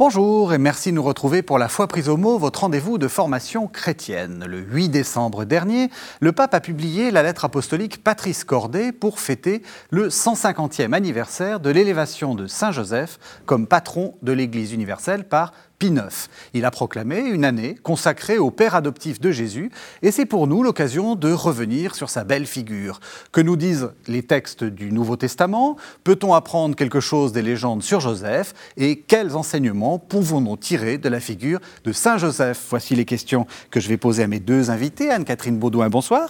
Bonjour et merci de nous retrouver pour la foi prise au mot, votre rendez-vous de formation chrétienne. Le 8 décembre dernier, le pape a publié la lettre apostolique Patrice Cordet pour fêter le 150e anniversaire de l'élévation de Saint Joseph comme patron de l'Église universelle par Il a proclamé une année consacrée au Père adoptif de Jésus, et c'est pour nous l'occasion de revenir sur sa belle figure. Que nous disent les textes du Nouveau Testament? Peut-on apprendre quelque chose des légendes sur Joseph? Et quels enseignements pouvons-nous tirer de la figure de Saint Joseph? Voici les questions que je vais poser à mes deux invités. Anne-Catherine Baudouin, bonsoir.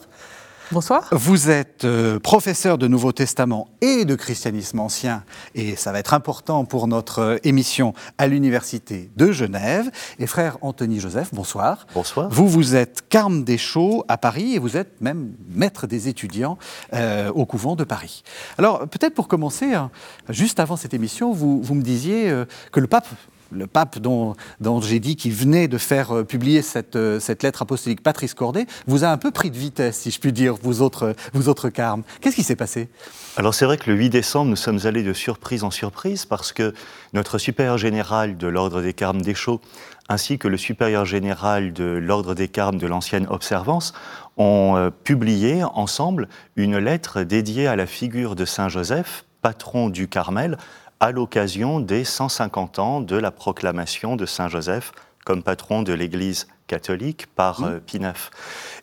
Bonsoir. Vous êtes euh, professeur de Nouveau Testament et de christianisme ancien, et ça va être important pour notre euh, émission à l'Université de Genève. Et frère Anthony Joseph, bonsoir. Bonsoir. Vous, vous êtes carme des Chaux à Paris et vous êtes même maître des étudiants euh, au couvent de Paris. Alors, peut-être pour commencer, hein, juste avant cette émission, vous, vous me disiez que le pape le pape dont, j'ai dit qu'il venait de faire euh, publier euh, cette, lettre apostolique, Patrice Cordet, vous a un peu pris de vitesse, si je puis dire, vous autres, vous autres carmes. Qu'est-ce qui s'est passé? Alors c'est vrai que le 8 décembre, nous sommes allés de surprise en surprise parce que notre supérieur général de l'ordre des carmes des Chaux, ainsi que le supérieur général de l'ordre des carmes de l'ancienne observance, ont euh, publié ensemble une lettre dédiée à la figure de Saint Joseph, patron du Carmel, à l'occasion des 150 ans de la proclamation de Saint Joseph comme patron de l'Église catholique par mmh. euh, Pie IX.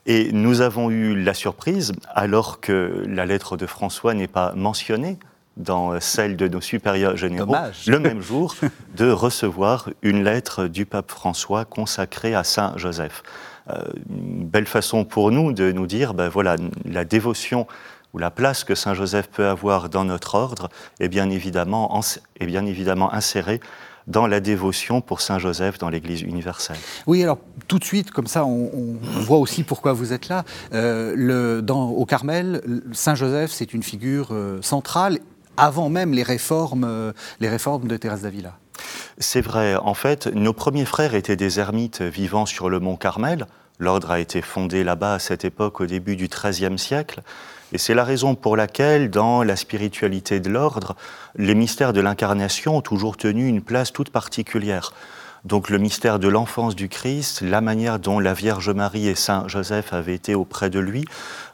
Et nous avons eu la surprise, alors que la lettre de François n'est pas mentionnée dans euh, celle de nos supérieurs généraux, le même jour, de recevoir une lettre du pape François consacrée à Saint Joseph. Euh, une belle façon pour nous de nous dire, ben voilà, la dévotion ou la place que Saint Joseph peut avoir dans notre ordre est bien évidemment, est bien évidemment insérée dans la dévotion pour Saint Joseph dans l'Église universelle. Oui, alors tout de suite, comme ça, on, voit aussi pourquoi vous êtes là. Euh, le, dans, au Carmel, Saint Joseph, c'est une figure euh, centrale avant même les réformes, euh, les réformes de Thérèse d'Avila. C'est vrai. En fait, nos premiers frères étaient des ermites vivant sur le mont Carmel. L'ordre a été fondé là-bas à cette époque, au début du XIIIe siècle. Et c'est la raison pour laquelle, dans la spiritualité de l'ordre, les mystères de l'incarnation ont toujours tenu une place toute particulière. Donc le mystère de l'enfance du Christ, la manière dont la Vierge Marie et Saint Joseph avaient été auprès de lui,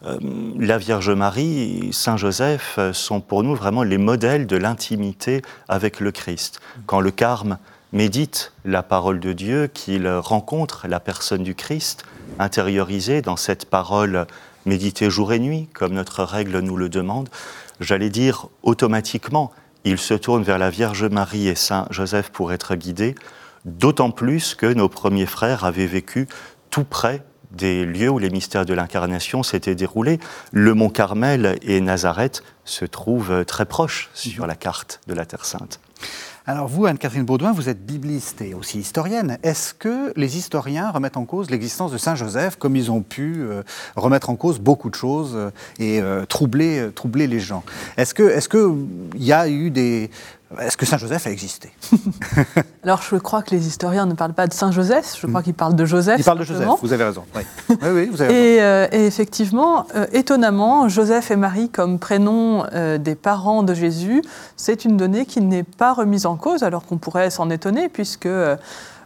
euh, la Vierge Marie, Saint Joseph sont pour nous vraiment les modèles de l'intimité avec le Christ. Quand le Carme médite la parole de Dieu, qu'il rencontre la personne du Christ, intériorisée dans cette parole méditer jour et nuit, comme notre règle nous le demande, j'allais dire automatiquement, il se tourne vers la Vierge Marie et Saint Joseph pour être guidé, d'autant plus que nos premiers frères avaient vécu tout près des lieux où les mystères de l'incarnation s'étaient déroulés. Le mont Carmel et Nazareth se trouvent très proches sur la carte de la Terre Sainte. Alors vous, Anne-Catherine Baudouin, vous êtes bibliste et aussi historienne. Est-ce que les historiens remettent en cause l'existence de Saint Joseph comme ils ont pu euh, remettre en cause beaucoup de choses euh, et euh, troubler, troubler les gens? Est-ce qu'il est que y a eu des, est-ce que Saint Joseph a existé? Alors, je crois que les historiens ne parlent pas de Saint Joseph, je crois hmm. qu'ils parlent de Joseph. Ils parlent de Joseph, vous avez raison. Oui, oui, vous avez et, raison. Et, effectivement, étonnamment, Joseph et Marie comme prénom des parents de Jésus, c'est une donnée qui n'est pas remise en cause, alors qu'on pourrait s'en étonner, puisque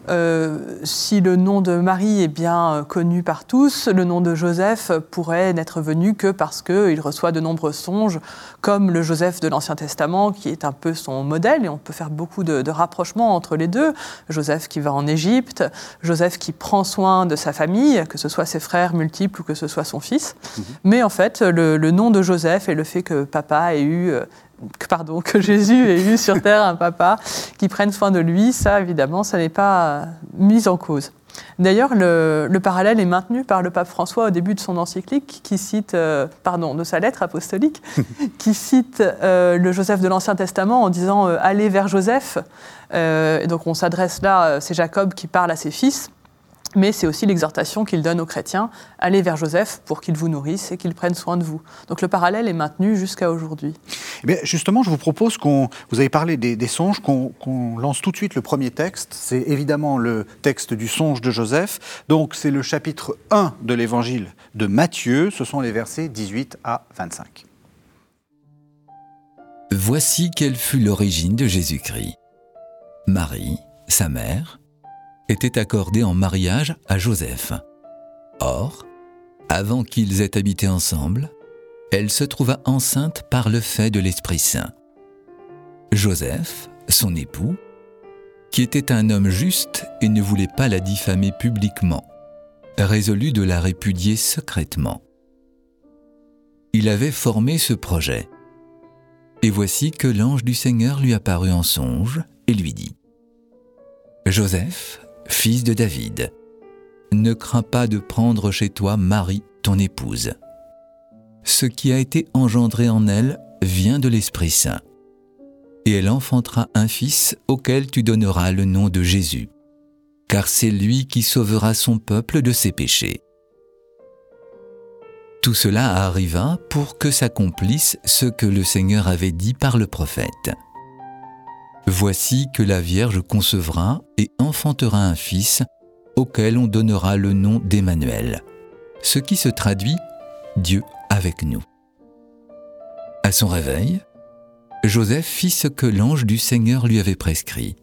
euh, si le nom de Marie est bien euh, connu par tous, le nom de Joseph pourrait n'être venu que parce qu'il reçoit de nombreux songes, comme le Joseph de l'Ancien Testament, qui est un peu son modèle, et on peut faire beaucoup de, rapprochements entre les deux. Joseph qui va en Égypte, Joseph qui prend soin de sa famille, que ce soit ses frères multiples ou que ce soit son fils. Mhm. Mais en fait, le, le, nom de Joseph et le fait que papa ait eu euh, pardon, que Jésus ait eu sur terre un papa qui prenne soin de lui, ça évidemment, ça n'est pas mis en cause. D'ailleurs, le, parallèle est maintenu par le pape François au début de son encyclique, qui cite, euh, pardon, de sa lettre apostolique, qui cite euh, le Joseph de l'Ancien Testament en disant euh, Allez vers Joseph. et donc on s'adresse là, c'est Jacob qui parle à ses fils mais c'est aussi l'exhortation qu'il donne aux chrétiens, allez vers Joseph pour qu'il vous nourrisse et qu'il prenne soin de vous. Donc le parallèle est maintenu jusqu'à aujourd'hui. Eh justement, je vous propose qu'on, vous avez parlé des, songes, qu'on, lance tout de suite le premier texte. C'est évidemment le texte du songe de Joseph. Donc c'est le chapitre 1 de l'évangile de Matthieu, ce sont les versets 18 à 25. Voici quelle fut l'origine de Jésus-Christ. Marie sa mère, était accordée en mariage à Joseph. Or, avant qu'ils aient habité ensemble, elle se trouva enceinte par le fait de l'Esprit Saint. Joseph, son époux, qui était un homme juste et ne voulait pas la diffamer publiquement, résolut de la répudier secrètement. Il avait formé ce projet. Et voici que l'ange du Seigneur lui apparut en songe et lui dit, Joseph, fils de David, ne crains pas de prendre chez toi Marie, ton épouse. Ce qui a été engendré en elle vient de l'Esprit Saint. Et elle enfantera un fils auquel tu donneras le nom de Jésus, car c'est lui qui sauvera son peuple de ses péchés. Tout cela arriva pour que s'accomplisse ce que le Seigneur avait dit par le prophète. Voici que la Vierge concevra et enfantera un fils auquel on donnera le nom d'Emmanuel, ce qui se traduit Dieu avec nous. À son réveil, Joseph fit ce que l'ange du Seigneur lui avait prescrit.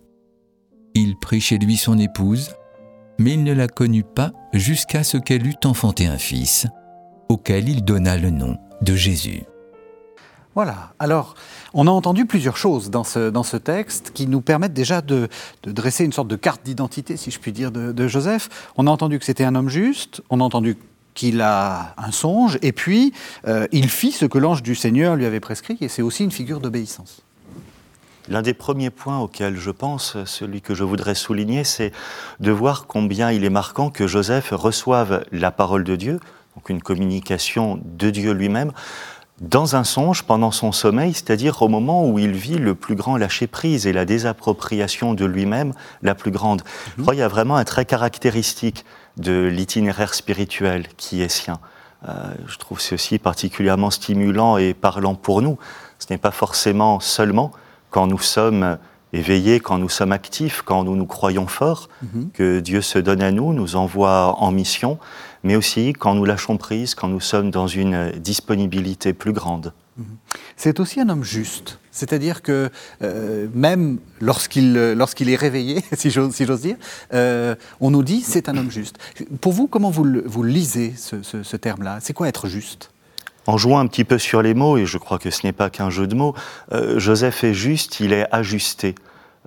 Il prit chez lui son épouse, mais il ne la connut pas jusqu'à ce qu'elle eût enfanté un fils, auquel il donna le nom de Jésus. Voilà. Alors, on a entendu plusieurs choses dans ce, dans ce texte qui nous permettent déjà de, dresser une sorte de carte d'identité, si je puis dire, de, Joseph. On a entendu que c'était un homme juste, on a entendu qu'il a un songe, et puis euh, il fit ce que l'ange du Seigneur lui avait prescrit, et c'est aussi une figure d'obéissance. L'un des premiers points auxquels je pense, celui que je voudrais souligner, c'est de voir combien il est marquant que Joseph reçoive la parole de Dieu, donc une communication de Dieu lui-même, dans un songe pendant son sommeil, c'est-à-dire au moment où il vit le plus grand lâcher-prise et la désappropriation de lui-même la plus grande. Je crois qu'il y a vraiment un trait caractéristique de l'itinéraire spirituel qui est sien. Euh, je trouve ceci particulièrement stimulant et parlant pour nous. Ce n'est pas forcément seulement quand nous sommes éveillés, quand nous sommes actifs, quand nous nous croyons forts, mhm. que Dieu se donne à nous, nous envoie en mission, mais aussi quand nous lâchons prise, quand nous sommes dans une disponibilité plus grande. Mhm. C'est aussi un homme juste, c'est-à-dire que euh, même lorsqu'il lorsqu'il est réveillé, si j'ose si dire, euh, on nous dit c'est un homme juste. Pour vous, comment vous, vous lisez ce, terme-là? C'est quoi être juste? En jouant un petit peu sur les mots, et je crois que ce n'est pas qu'un jeu de mots, euh, Joseph est juste, il est ajusté.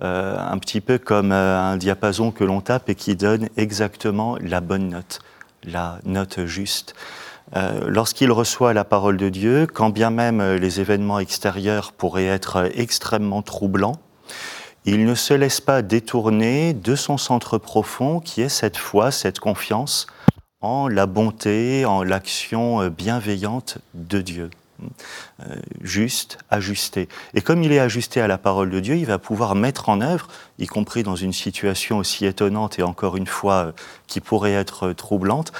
un petit peu comme un diapason que l'on tape et qui donne exactement la bonne note la note juste. Euh, lorsqu'il reçoit la parole de Dieu, quand bien même les événements extérieurs pourraient être extrêmement troublants, il ne se laisse pas détourner de son centre profond qui est cette foi, cette confiance en la bonté, en l'action bienveillante de Dieu. Juste, ajusté. Et comme il est ajusté à la parole de Dieu, il va pouvoir mettre en œuvre, y compris dans une situation aussi étonnante et encore une fois qui pourrait être troublante,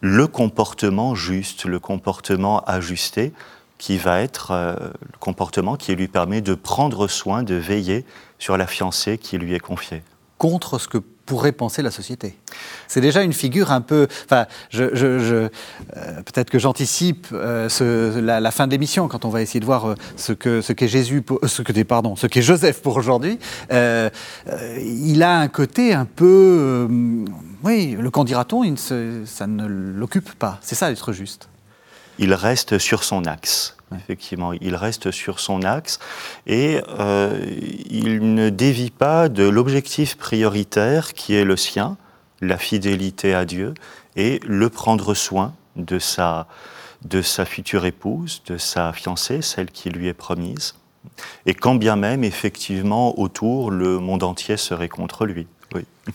le comportement juste, le comportement ajusté, qui va être euh, le comportement qui lui permet de prendre soin, de veiller sur la fiancée qui lui est confiée. Contre ce que pourrait penser la société. C'est déjà une figure un peu. Enfin, je, euh, peut-être que j'anticipe euh, la, fin de l'émission quand on va essayer de voir ce que ce qu'est Jésus, ce que pardon, ce qu'est Joseph pour aujourd'hui. il a un côté un peu oui, le quand dira-t-on, ça ne l'occupe pas. C'est ça être juste. Il reste sur son axe. Effectivement, il reste sur son axe et euh, il ne dévie pas de l'objectif prioritaire qui est le sien, la fidélité à Dieu et le prendre soin de sa, de sa future épouse, de sa fiancée, celle qui lui est promise. Et quand bien même, effectivement, autour, le monde entier serait contre lui.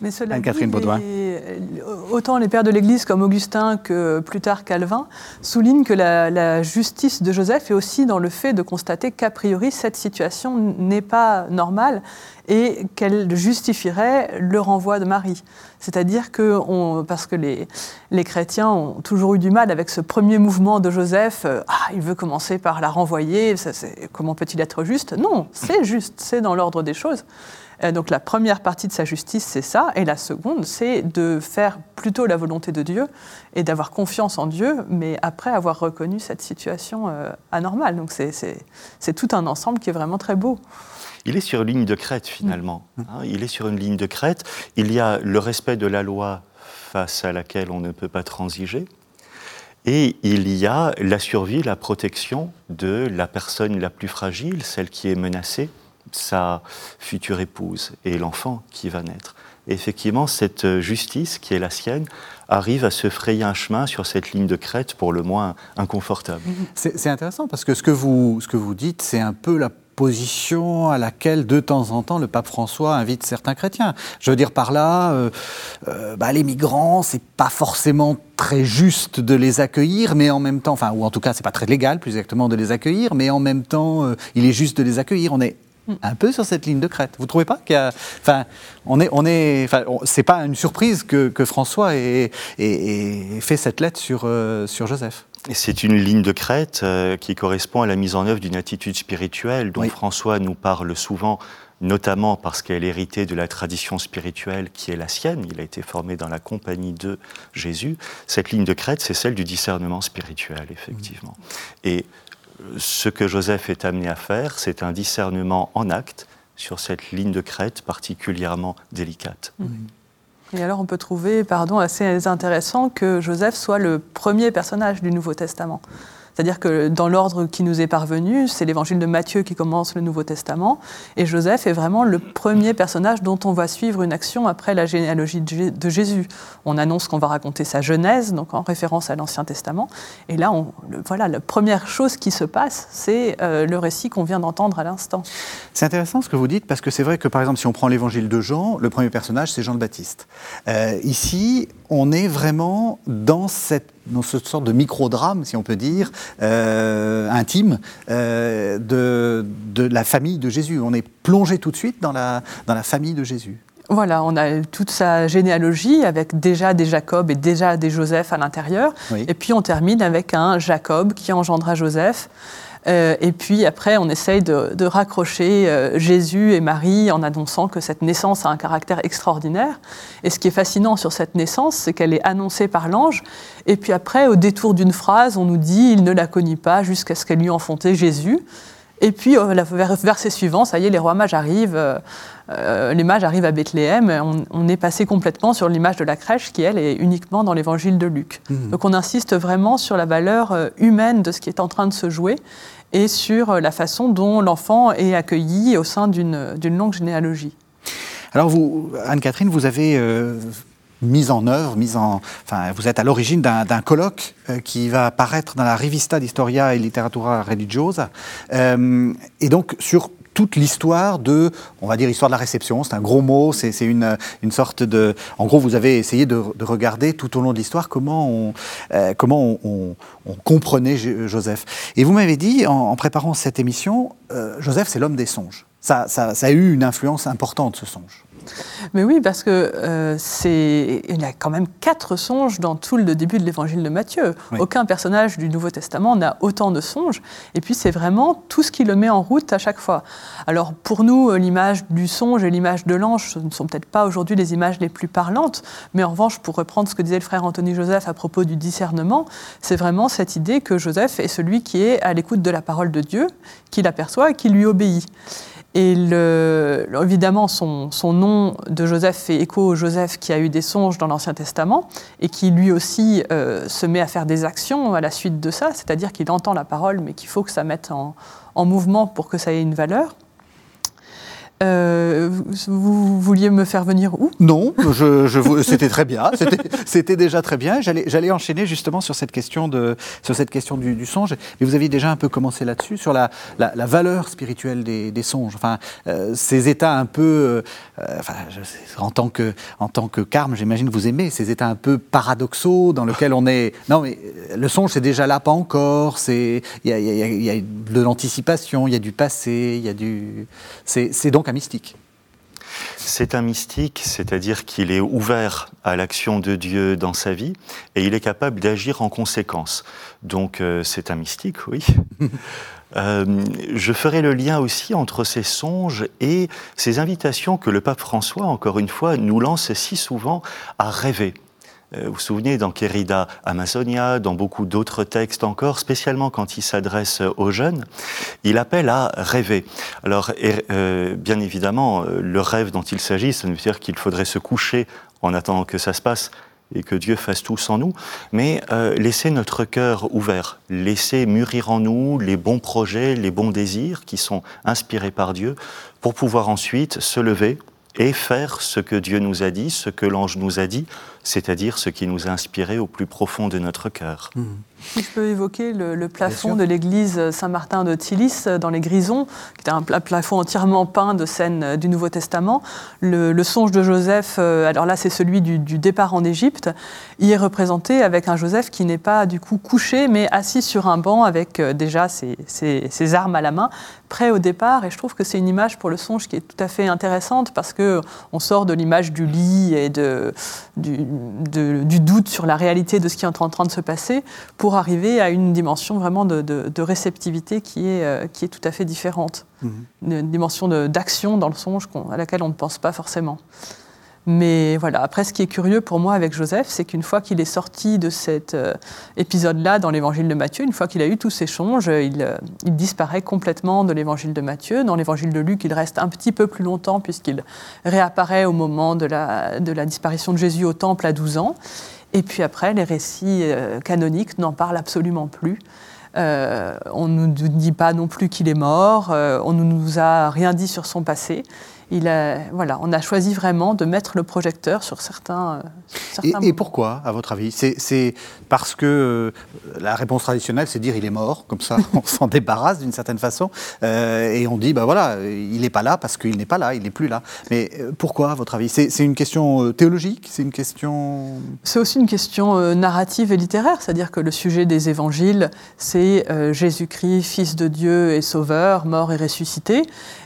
Mais cela Catherine Baudouin. autant les pères de l'Église comme Augustin que plus tard Calvin soulignent que la, justice de Joseph est aussi dans le fait de constater qu'a priori cette situation n'est pas normale et qu'elle justifierait le renvoi de Marie. C'est-à-dire que, on, parce que les, les, chrétiens ont toujours eu du mal avec ce premier mouvement de Joseph, euh, ah, il veut commencer par la renvoyer, ça, comment peut-il être juste? Non, c'est juste, c'est dans l'ordre des choses. Euh, donc la première partie de sa justice, c'est ça, et la seconde, c'est de faire plutôt la volonté de Dieu et d'avoir confiance en Dieu, mais après avoir reconnu cette situation euh, anormale. Donc c'est tout un ensemble qui est vraiment très beau. Il est sur une ligne de crête finalement. Mm. Hein. il est sur une ligne de crête. Il y a le respect de la loi face à laquelle on ne peut pas transiger. Et il y a la survie, la protection de la personne la plus fragile, celle qui est menacée, sa future épouse et l'enfant qui va naître. Effectivement, cette justice qui est la sienne arrive à se frayer un chemin sur cette ligne de crête pour le moins inconfortable. C'est intéressant parce que ce que vous, ce que vous dites, c'est un peu la position à laquelle de temps en temps le pape François invite certains chrétiens. Je veux dire par là, euh, euh, bah, les migrants, c'est pas forcément très juste de les accueillir, mais en même temps, enfin, ou en tout cas, c'est pas très légal, plus exactement, de les accueillir, mais en même temps, euh, il est juste de les accueillir. On est un peu sur cette ligne de crête. Vous trouvez pas qu'il y a, enfin, on est, on est, enfin, c'est pas une surprise que, que François ait, ait, fait cette lettre sur, sur Joseph. C'est une ligne de crête euh, qui correspond à la mise en œuvre d'une attitude spirituelle dont François nous parle souvent, notamment parce qu'elle héritée de la tradition spirituelle qui est la sienne. Il a été formé dans la compagnie de Jésus. Cette ligne de crête, c'est celle du discernement spirituel, effectivement. Et euh, ce que Joseph est amené à faire, c'est un discernement en acte sur cette ligne de crête particulièrement délicate. Et alors on peut trouver, pardon, assez intéressant que Joseph soit le premier personnage du Nouveau Testament. C'est-à-dire que dans l'ordre qui nous est parvenu, c'est l'évangile de Matthieu qui commence le Nouveau Testament, et Joseph est vraiment le premier personnage dont on va suivre une action après la généalogie de Jésus. On annonce qu'on va raconter sa genèse, donc en référence à l'Ancien Testament, et là, voilà, la première chose qui se passe, c'est euh, le récit qu'on vient d'entendre à l'instant. C'est intéressant ce que vous dites, parce que c'est vrai que par exemple, si on prend l'évangile de Jean, le premier personnage, c'est Jean le Baptiste. Euh, ici, on est vraiment dans cette, dans cette sorte de micro-drame, si on peut dire, euh, intime euh, de, de, la famille de Jésus. On est plongé tout de suite dans la, dans la famille de Jésus. Voilà, on a toute sa généalogie avec déjà des Jacob et déjà des Joseph à l'intérieur. Et puis on termine avec un Jacob qui engendra Joseph. Euh, et puis après, on essaye de, raccrocher euh, Jésus et Marie en annonçant que cette naissance a un caractère extraordinaire. Et ce qui est fascinant sur cette naissance, c'est qu'elle est annoncée par l'ange. Et puis après, au détour d'une phrase, on nous dit il ne la connut pas jusqu'à ce qu'elle lui enfanté Jésus. Et puis, euh, verset suivant, ça y est, les rois mages arrivent, les mages arrivent à Bethléem. On, est passé complètement sur l'image de la crèche qui, elle, est uniquement dans l'évangile de Luc. Mmh. Donc, on insiste vraiment sur la valeur humaine de ce qui est en train de se jouer et sur la façon dont l'enfant est accueilli au sein d'une longue généalogie. Alors vous, Anne-Catherine, vous avez euh, mis en œuvre, mis en, enfin, vous êtes à l'origine d'un colloque euh, qui va apparaître dans la Revista d'Historia et Literatura Religiosa, euh, et donc sur toute l'histoire de, on va dire, histoire de la réception. C'est un gros mot, c'est une, une, sorte de. En gros, vous avez essayé de, regarder tout au long de l'histoire comment, on, euh, comment on, comprenait Joseph. Et vous m'avez dit, en, préparant cette émission, euh, Joseph, c'est l'homme des songes. Ça, ça, ça a eu une influence importante, ce songe. Mais oui, parce que euh, c'est il y a quand même quatre songes dans tout le début de l'évangile de Matthieu. Aucun personnage du Nouveau Testament n'a autant de songes. Et puis c'est vraiment tout ce qui le met en route à chaque fois. Alors pour nous, euh, l'image du songe et l'image de l'ange ne sont peut-être pas aujourd'hui les images les plus parlantes, mais en revanche, pour reprendre ce que disait le frère Anthony Joseph à propos du discernement, c'est vraiment cette idée que Joseph est celui qui est à l'écoute de la parole de Dieu, qui l'aperçoit et qui lui obéit. Et évidemment, son, nom de Joseph fait écho au Joseph qui a eu des songes dans l'Ancien Testament et qui lui aussi euh, se met à faire des actions à la suite de ça, c'est-à-dire qu'il entend la parole mais qu'il faut que ça mette en mouvement pour que ça ait une valeur. Euh, vous vouliez me faire venir où? Non, c'était très bien. C'était déjà très bien. J'allais enchaîner justement sur cette question, de, sur cette question du, songe. Mais vous aviez déjà un peu commencé là-dessus, sur la, valeur spirituelle des, songes. Enfin, euh, ces états un peu. Euh, en, tant que, en tant que carme, j'imagine que vous aimez ces états un peu paradoxaux dans lesquels on est. Non, mais le songe, c'est déjà là, pas encore. Il y a, y a de l'anticipation, il y a du passé, il y a du. C'est donc mystique. C'est un mystique, c'est-à-dire qu'il est ouvert à l'action de Dieu dans sa vie et il est capable d'agir en conséquence. Donc euh, c'est un mystique, oui. Euh, je ferai le lien aussi entre ces songes et ces invitations que le pape François, encore une fois, nous lance si souvent à rêver. Euh, vous vous souvenez, dans Querida Amazonia, dans beaucoup d'autres textes encore, spécialement quand il s'adresse aux jeunes, il appelle à rêver. Alors, euh, bien évidemment, euh, le rêve dont il s'agit, ça veut dire qu'il faudrait se coucher en attendant que ça se passe et que Dieu fasse tout sans nous, mais laisser notre cœur ouvert, laisser mûrir en nous les bons projets, les bons désirs qui sont inspirés par Dieu, pour pouvoir ensuite se lever et faire ce que Dieu nous a dit, ce que l'ange nous a dit, c'est-à-dire ce qui nous a inspiré au plus profond de notre cœur. Mmh. Je peux évoquer le, plafond de l'église Saint-Martin de Tillis dans les Grisons, qui est un plafond entièrement peint de scènes du Nouveau Testament. Le, songe de Joseph, euh, alors là c'est celui du, départ en Égypte, il est représenté avec un Joseph qui n'est pas du coup couché, mais assis sur un banc avec euh, déjà ses, ses, armes à la main, prêt au départ. Et je trouve que c'est une image pour le songe qui est tout à fait intéressante parce que on sort de l'image du lit et de, du, du doute sur la réalité de ce qui est en train de se passer pour arriver à une dimension vraiment de, réceptivité qui est, euh, qui est tout à fait différente. Mhm. Une dimension d'action dans le songe à laquelle on ne pense pas forcément. Mais voilà, après, ce qui est curieux pour moi avec Joseph, c'est qu'une fois qu'il est sorti de cet euh, épisode-là dans l'évangile de Matthieu, une fois qu'il a eu tous ces songes, il, euh, il disparaît complètement de l'évangile de Matthieu. Dans l'évangile de Luc, il reste un petit peu plus longtemps puisqu'il réapparaît au moment de la, de la disparition de Jésus au temple à 12 ans. Et puis après, les récits euh, canoniques n'en parlent absolument plus. on ne nous dit pas non plus qu'il est mort, on ne nous a rien dit sur son passé voilà, on a choisi vraiment de mettre le projecteur sur certains. Euh, et, pourquoi, à votre avis? C'est parce que euh, la réponse traditionnelle, c'est dire il est mort, comme ça on s'en débarrasse d'une certaine façon, euh, et on dit ben voilà, il n'est pas là parce qu'il n'est pas là, il n'est plus là. Mais pourquoi, à votre avis? C'est une question théologique? C'est une question. C'est aussi une question narrative et littéraire, c'est-à-dire que le sujet des évangiles, c'est Jésus-Christ, Fils de Dieu et Sauveur, mort et ressuscité.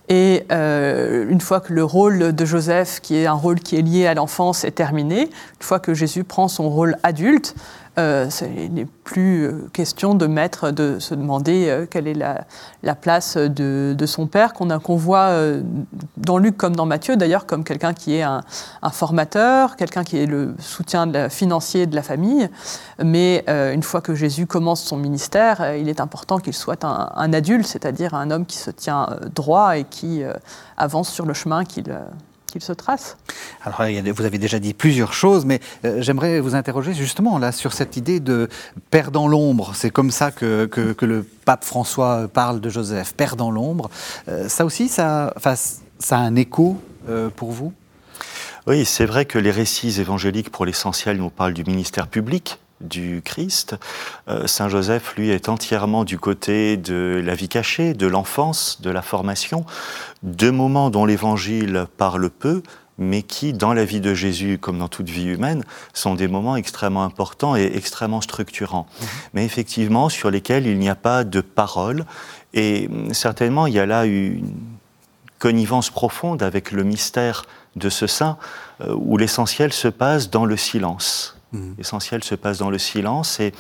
Et euh, une fois que le rôle de Joseph, qui est un rôle qui est lié à l'enfance, est terminé, une fois que Jésus prend son rôle adulte, euh, il n'est plus euh, question de se demander euh, quelle est la, place de, son père, qu'on voit dans Luc comme dans Matthieu, d'ailleurs, comme quelqu'un qui est un, formateur, quelqu'un qui est le soutien financier de la famille. Mais une fois que Jésus commence son ministère, il est important qu'il soit un adulte, c'est-à-dire un homme qui se tient droit et qui avance sur le chemin qu'il qu'il se trace Alors, vous avez déjà dit plusieurs choses, mais euh, j'aimerais vous interroger justement là sur cette idée de père dans l'ombre. C'est comme ça que, que, le pape François parle de Joseph, père dans l'ombre. Euh, ça aussi, ça, ça a un écho euh, pour vous? Oui, c'est vrai que les récits évangéliques, pour l'essentiel, nous parlent du ministère public, du Christ. Euh, Saint Joseph, lui, est entièrement du côté de la vie cachée, de l'enfance, de la formation, deux moments dont l'Évangile parle peu, mais qui, dans la vie de Jésus, comme dans toute vie humaine, sont des moments extrêmement importants et extrêmement structurants. Mhm. Mais effectivement, sur lesquels il n'y a pas de parole. Et certainement, il y a là une connivence profonde avec le mystère de ce saint, euh, où l'essentiel se passe dans le silence. Mmh. L'essentiel se passe dans le silence et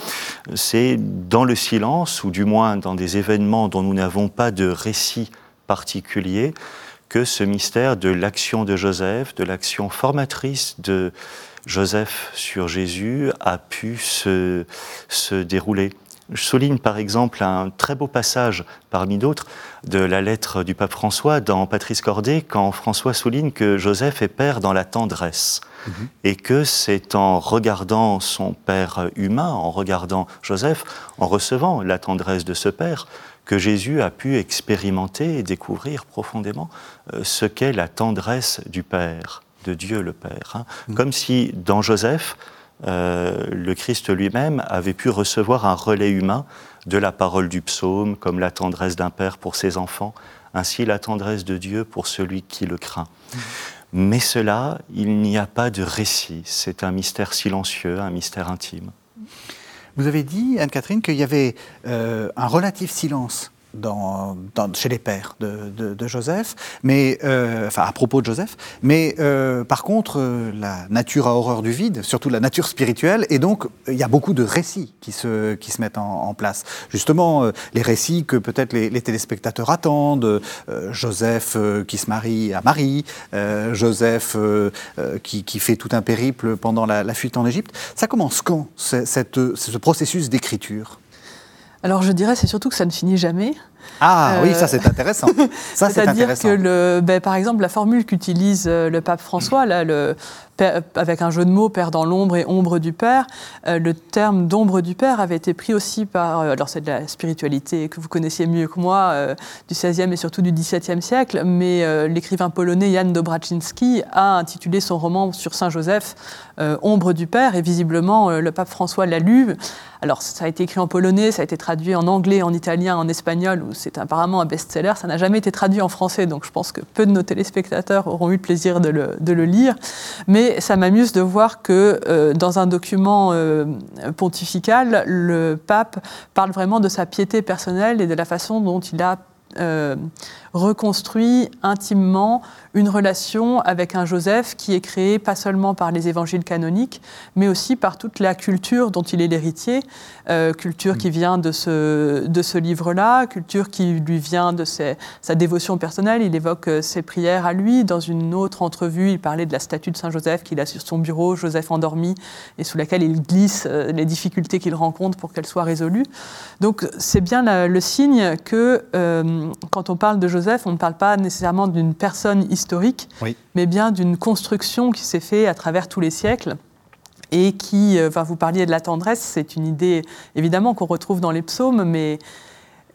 c'est dans le silence, ou du moins dans des événements dont nous n'avons pas de récit particulier, que ce mystère de l'action de Joseph, de l'action formatrice de Joseph sur Jésus a pu se, se dérouler. Je souligne par exemple un très beau passage parmi d'autres de la lettre du pape François dans Patrice Cordet, quand François souligne que Joseph est père dans la tendresse. Mhm. Et que c'est en regardant son père humain, en regardant Joseph, en recevant la tendresse de ce père, que Jésus a pu expérimenter et découvrir profondément euh, ce qu'est la tendresse du Père, de Dieu le Père. Hein. Mhm. Comme si dans Joseph, euh, le Christ lui-même avait pu recevoir un relais humain de la parole du psaume, comme la tendresse d'un père pour ses enfants, ainsi la tendresse de Dieu pour celui qui le craint. Mais cela, il n'y a pas de récit, c'est un mystère silencieux, un mystère intime. Vous avez dit, Anne-Catherine, qu'il y avait euh, un relatif silence dans, chez les pères de, Joseph, mais, euh, enfin à propos de Joseph. Mais euh, par contre, euh, la nature a horreur du vide, surtout la nature spirituelle, et donc il y a beaucoup de récits qui se, qui se mettent en, place. Justement, les récits que peut-être les, téléspectateurs attendent, Joseph qui se marie à Marie, Joseph qui, qui, fait tout un périple pendant la, fuite en Égypte. Ça commence quand, cette, ce processus d'écriture? Alors je dirais c'est surtout que ça ne finit jamais. Ah oui, ça c'est intéressant. C'est-à-dire que, le, ben, par exemple, la formule qu'utilise euh, le pape François, là, le, avec un jeu de mots, Père dans l'ombre et ombre du Père, euh, le terme d'ombre du Père avait été pris aussi par, euh, alors c'est de la spiritualité que vous connaissiez mieux que moi, du XVIe et surtout du XVIIe siècle, mais l'écrivain polonais Jan Dobraczynski a intitulé son roman sur Saint Joseph Ombre du Père, et visiblement le pape François l'a lu. Alors ça a été écrit en polonais, ça a été traduit en anglais, en italien, en espagnol, c'est apparemment un best-seller. Ça n'a jamais été traduit en français, donc je pense que peu de nos téléspectateurs auront eu le plaisir de le, lire. Mais ça m'amuse de voir que euh, dans un document euh, pontifical, le pape parle vraiment de sa piété personnelle et de la façon dont il a euh, reconstruit intimement une relation avec un Joseph qui est créé pas seulement par les évangiles canoniques, mais aussi par toute la culture dont il est l'héritier, euh, culture qui vient de ce, de ce livre-là, culture qui lui vient de sa dévotion personnelle. Il évoque euh, ses prières à lui. Dans une autre entrevue, il parlait de la statue de Saint Joseph qu'il a sur son bureau, Joseph endormi, et sous laquelle il glisse euh, les difficultés qu'il rencontre pour qu'elles soient résolues. Donc c'est bien le signe que quand on parle de Joseph, on ne parle pas nécessairement d'une personne historique, mais bien d'une construction qui s'est faite à travers tous les siècles et qui, euh, enfin, vous parliez de la tendresse, c'est une idée évidemment qu'on retrouve dans les psaumes, mais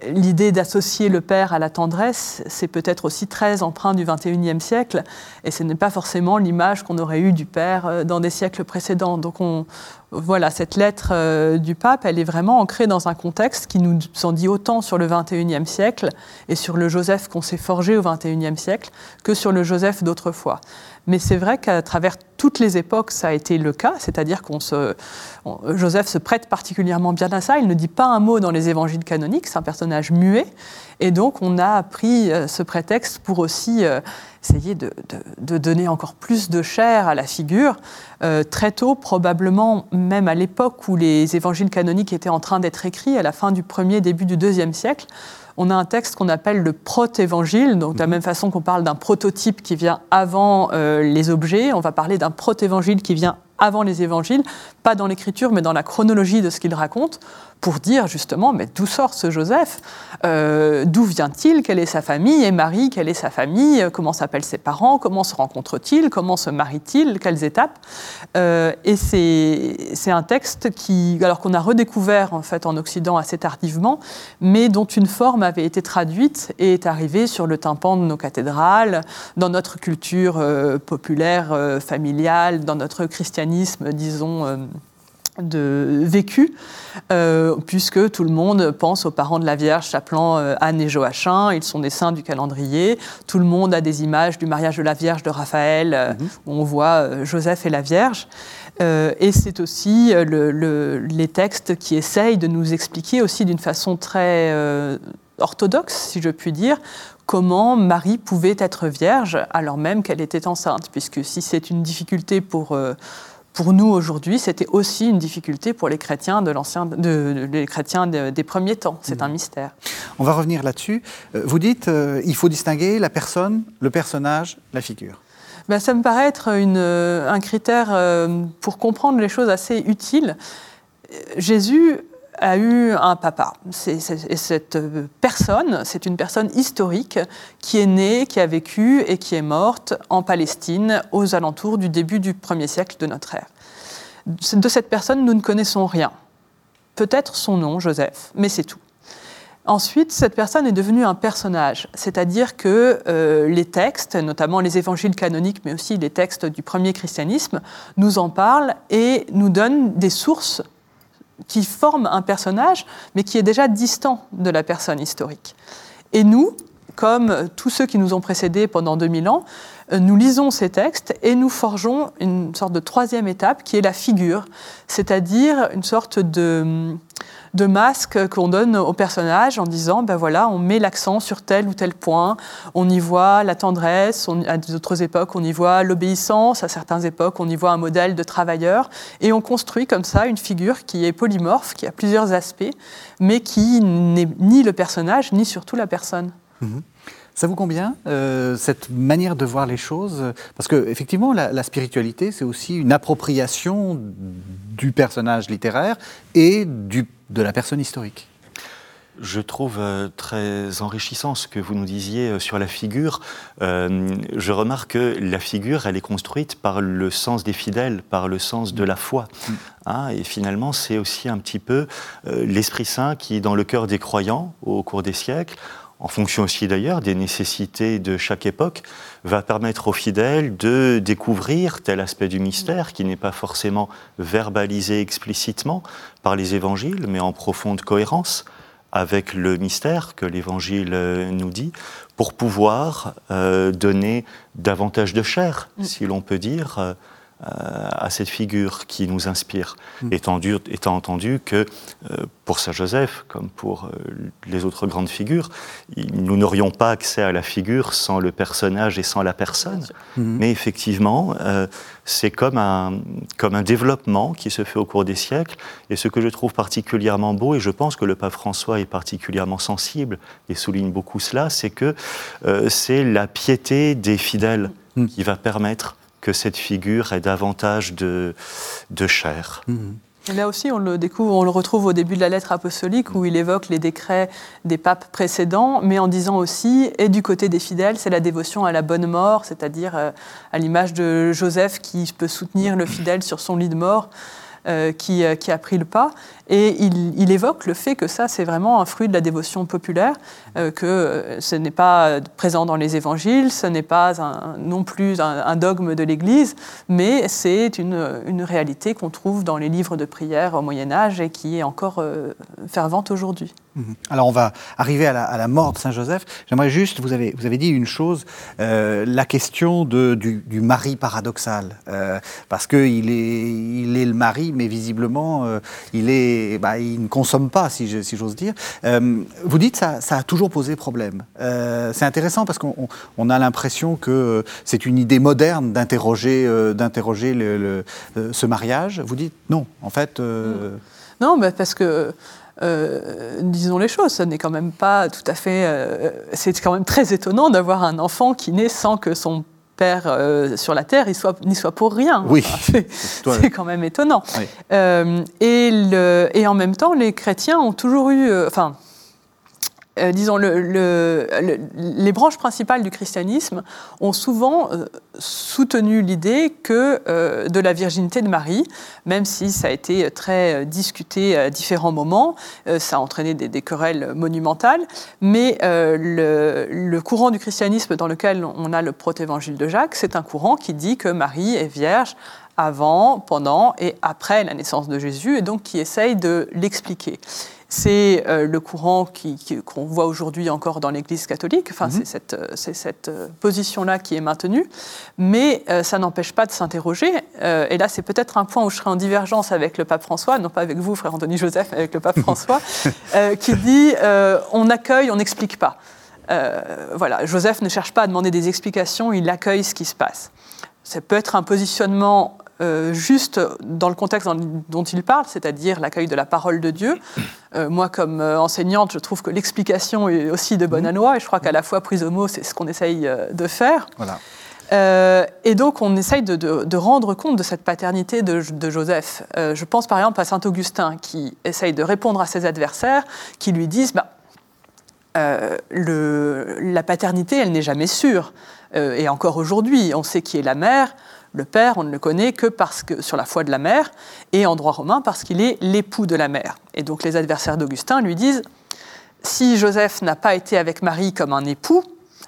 L'idée d'associer le père à la tendresse, c'est peut-être aussi très empreint du XXIe siècle, et ce n'est pas forcément l'image qu'on aurait eue du père euh, dans des siècles précédents. Donc on, voilà, cette lettre euh, du pape, elle est vraiment ancrée dans un contexte qui nous en dit autant sur le XXIe siècle et sur le Joseph qu'on s'est forgé au XXIe siècle que sur le Joseph d'autrefois. Mais c'est vrai qu'à travers toutes les époques, ça a été le cas, c'est-à-dire qu'on se, Joseph se prête particulièrement bien à ça. Il ne dit pas un mot dans les évangiles canoniques, c'est un personnage muet, et donc on a pris euh, ce prétexte pour aussi euh, essayer de, donner encore plus de chair à la figure. Euh, très tôt, probablement même à l'époque où les évangiles canoniques étaient en train d'être écrits, à la fin du premier, début du deuxième siècle, on a un texte qu'on appelle le protévangile, donc de la mhm. même façon qu'on parle d'un prototype qui vient avant euh, les objets, on va parler d'un protévangile qui vient avant les évangiles, pas dans l'écriture, mais dans la chronologie de ce qu'il raconte, pour dire justement, mais d'où sort ce Joseph? Euh, D'où vient-il? Quelle est sa famille? Et Marie, quelle est sa famille? Comment s'appellent ses parents? Comment se rencontrent-ils? Comment se marient-ils? Quelles étapes? Euh, Et c'est un texte qui, alors qu'on a redécouvert en fait en Occident assez tardivement, mais dont une forme avait été traduite et est arrivée sur le tympan de nos cathédrales, dans notre culture euh, populaire, familiale, dans notre christianisme disons, euh, de vécu, euh, puisque tout le monde pense aux parents de la Vierge s'appelant euh, Anne et Joachim, ils sont des saints du calendrier, tout le monde a des images du mariage de la Vierge de Raphaël, mhm. où on voit Joseph et la Vierge, et c'est aussi les textes qui essayent de nous expliquer aussi d'une façon très orthodoxe, si je puis dire, comment Marie pouvait être vierge alors même qu'elle était enceinte, puisque si c'est une difficulté pour, euh, pour nous aujourd'hui, c'était aussi une difficulté pour les chrétiens, de l'ancien, de, les chrétiens des premiers temps. C'est un mmh. mystère. On va revenir là-dessus. Euh, vous dites euh, il faut distinguer la personne, le personnage, la figure. Ben, ça me paraît être une, un critère pour comprendre les choses assez utile. Jésus a eu un papa. cette personne, c'est une personne historique qui est née, qui a vécu et qui est morte en Palestine aux alentours du début du premier siècle de notre ère. De cette personne, nous ne connaissons rien. Peut-être son nom, Joseph, mais c'est tout. Ensuite, cette personne est devenue un personnage, c'est-à-dire que euh, les textes, notamment les évangiles canoniques, mais aussi les textes du premier christianisme, nous en parlent et nous donnent des sources qui forme un personnage, mais qui est déjà distant de la personne historique. Et nous, comme tous ceux qui nous ont précédés pendant 2000 ans, euh, nous lisons ces textes et nous forgeons une sorte de troisième étape qui est la figure, c'est-à-dire une sorte de, de masque qu'on donne au personnage en disant, ben voilà, on met l'accent sur tel ou tel point, on y voit la tendresse, à d'autres époques on y voit l'obéissance, à certaines époques on y voit un modèle de travailleur, et on construit comme ça une figure qui est polymorphe, qui a plusieurs aspects, mais qui n'est ni le personnage, ni surtout la personne. Mhm. Ça vous convient, euh, cette manière de voir les choses? Parce qu'effectivement, la, la spiritualité, c'est aussi une appropriation du personnage littéraire et du, de la personne historique. Je trouve euh, très enrichissant ce que vous nous disiez euh, sur la figure. je remarque que la figure, elle est construite par le sens des fidèles, par le sens de la foi. Mm. Hein, et finalement, c'est aussi un petit peu l'Esprit Saint qui, dans le cœur des croyants, au cours des siècles, en fonction aussi d'ailleurs des nécessités de chaque époque, va permettre aux fidèles de découvrir tel aspect du mystère qui n'est pas forcément verbalisé explicitement par les évangiles, mais en profonde cohérence avec le mystère que l'Évangile nous dit, pour pouvoir euh, donner davantage de chair, mm. si l'on peut dire, euh, euh, à cette figure qui nous inspire, mm. étant, étant, entendu que euh, pour Saint Joseph, comme pour euh, les autres grandes figures, nous n'aurions pas accès à la figure sans le personnage et sans la personne. Mm. Mais effectivement, c'est comme un, comme un développement qui se fait au cours des siècles. Et ce que je trouve particulièrement beau, et je pense que le pape François est particulièrement sensible et souligne beaucoup cela, c'est que c'est la piété des fidèles mm. qui va permettre que cette figure ait davantage de, de chair. Mhm. Et là aussi, on le découvre, on le retrouve au début de la lettre apostolique où il évoque les décrets des papes précédents, mais en disant aussi, et du côté des fidèles, c'est la dévotion à la bonne mort, c'est-à-dire euh, à l'image de Joseph qui peut soutenir le fidèle sur son lit de mort. Euh, qui, euh, qui, a pris le pas. Et il, évoque le fait que ça, c'est vraiment un fruit de la dévotion populaire, euh, que ce n'est pas présent dans les évangiles, ce n'est pas non plus un, dogme de l'Église, mais c'est une, une, réalité qu'on trouve dans les livres de prière au Moyen Âge et qui est encore fervente aujourd'hui. Mhm. Alors on va arriver à la, mort de Saint Joseph. J'aimerais juste, vous avez, vous avez dit une chose, la question de, du, mari paradoxal, parce qu'il est, il est le mari, mais visiblement il est bah, il ne consomme pas, si j'ose dire. Euh, vous dites ça, ça a toujours posé problème. Euh, c'est intéressant parce qu'on a l'impression que c'est une idée moderne d'interroger euh, d'interroger le, ce mariage. Vous dites non, en fait. Non, mais parce que. Disons les choses, ce n'est quand même pas tout à fait. c'est quand même très étonnant d'avoir un enfant qui naît sans que son père euh, sur la terre, il soit, n'y soit pour rien. Oui. c'est quand même étonnant. Euh, et, le, et, en même temps, les chrétiens ont toujours eu, euh, enfin, euh, disons, le, les branches principales du christianisme ont souvent euh, soutenu l'idée que euh, de la virginité de Marie, même si ça a été très discuté à différents moments, ça a entraîné des, querelles monumentales, mais le, courant du christianisme dans lequel on a le protévangile de Jacques, c'est un courant qui dit que Marie est vierge avant, pendant et après la naissance de Jésus, et donc qui essaye de l'expliquer. C'est euh, le courant qu'on voit aujourd'hui encore dans l'Église catholique. Enfin, c'est mhm. cette, euh, position-là qui est maintenue. Mais euh, ça n'empêche pas de s'interroger. et là, c'est peut-être un point où je serai en divergence avec le pape François, non pas avec vous, frère Anthony Joseph, mais avec le pape François, qui dit on accueille, on n'explique pas. voilà, Joseph ne cherche pas à demander des explications, il accueille ce qui se passe. Ça peut être un positionnement euh, juste dans le contexte dont il parle, c'est-à-dire l'accueil de la parole de Dieu. Euh, moi, comme euh, enseignante, je trouve que l'explication est aussi de bonne loi, et je crois qu'à la fois prise au mot, c'est ce qu'on essaye de faire. et donc, on essaye de, rendre compte de cette paternité de, Joseph. je pense par exemple à saint Augustin, qui essaye de répondre à ses adversaires, qui lui disent bah, la paternité, elle n'est jamais sûre. et encore aujourd'hui, on sait qui est la mère, le père, on ne le connaît que sur la foi de la mère, et en droit romain parce qu'il est l'époux de la mère. Et donc les adversaires d'Augustin lui disent, si Joseph n'a pas été avec Marie comme un époux,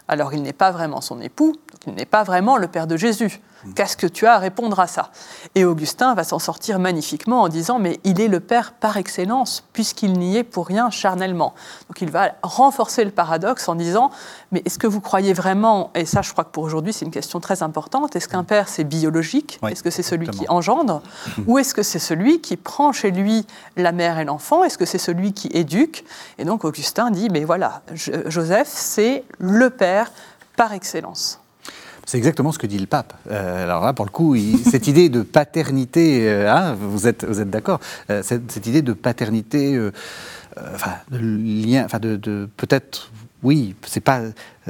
alors il n'est pas vraiment son époux, il n'est pas vraiment le père de Jésus. Qu'est-ce que tu as à répondre à ça? Et Augustin va s'en sortir magnifiquement en disant mais il est le Père par excellence puisqu'il n'y est pour rien charnellement. Donc il va renforcer le paradoxe en disant mais est-ce que vous croyez vraiment et ça je crois que pour aujourd'hui c'est une question très importante est-ce qu'un père c'est biologique? Est-ce que c'est celui qui engendre? Ou est-ce que c'est celui qui prend chez lui la mère et l'enfant? Est-ce que c'est celui qui éduque? Et donc Augustin dit mais voilà Joseph c'est le Père par excellence. C'est exactement ce que dit le pape. Euh, alors là, pour le coup, cette idée de paternité, euh, hein, vous êtes, d'accord euh, cette, idée de paternité, enfin, de lien, enfin, de peut-être oui, c'est pas,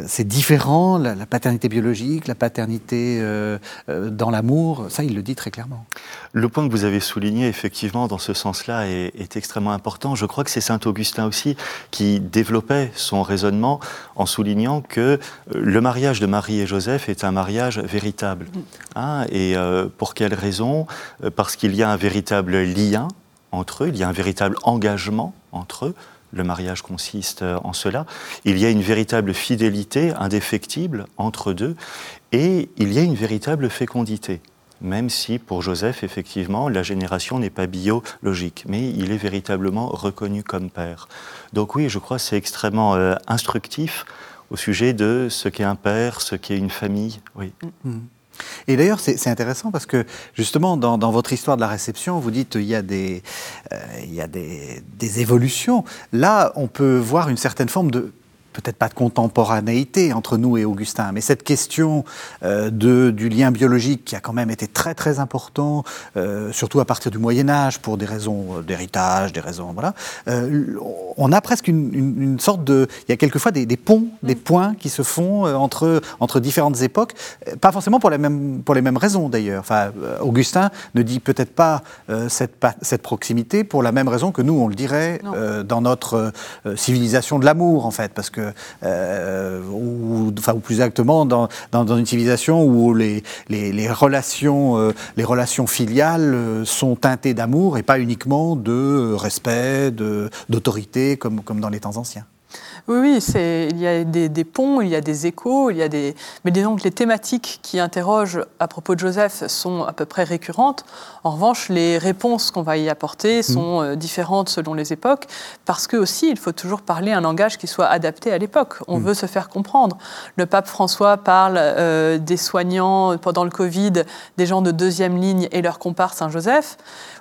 c'est différent, la, paternité biologique, la paternité euh, euh, dans l'amour, ça il le dit très clairement. Le point que vous avez souligné effectivement dans ce sens-là est, extrêmement important. Je crois que c'est saint Augustin aussi qui développait son raisonnement en soulignant que euh, le mariage de Marie et Joseph est un mariage véritable. Hein, et pour quelle raison? Parce qu'il y a un véritable lien entre eux, il y a un véritable engagement entre eux le mariage consiste en cela. Il y a une véritable fidélité indéfectible entre deux et il y a une véritable fécondité. Même si pour Joseph, effectivement, la génération n'est pas biologique, mais il est véritablement reconnu comme père. Donc oui, je crois que c'est extrêmement euh, instructif au sujet de ce qu'est un père, ce qu'est une famille. Oui. Mm. Et d'ailleurs, c'est intéressant parce que justement, dans, votre histoire de la réception, vous dites qu'il y a, des, euh, il y a des, des, évolutions. Là, on peut voir une certaine forme de peut-être pas de contemporanéité entre nous et Augustin, mais cette question euh, de, du lien biologique qui a quand même été très très important, euh, surtout à partir du Moyen Âge, pour des raisons euh, d'héritage, des raisons voilà. on a presque une, une, sorte de, il y a quelquefois des, des ponts, des mm. points qui se font entre entre différentes époques, pas forcément pour les mêmes pour les mêmes raisons d'ailleurs. Enfin, Augustin ne dit peut-être pas cette cette proximité pour la même raison que nous on le dirait dans notre civilisation de l'amour en fait, parce que euh, ou, enfin, ou plus exactement dans, dans, une civilisation où les, les, les relations, euh, les relations filiales euh, sont teintées d'amour et pas uniquement de respect, d'autorité comme, comme dans les temps anciens. Oui, oui, c'est, il y a des, ponts, il y a des échos, il y a des, mais disons que les thématiques qui interrogent à propos de Joseph sont à peu près récurrentes. En revanche, les réponses qu'on va y apporter mmh. sont euh, différentes selon les époques, parce que aussi, il faut toujours parler un langage qui soit adapté à l'époque. On mmh. veut se faire comprendre. Le pape François parle euh, des soignants pendant le Covid, des gens de deuxième ligne et leur compare Saint-Joseph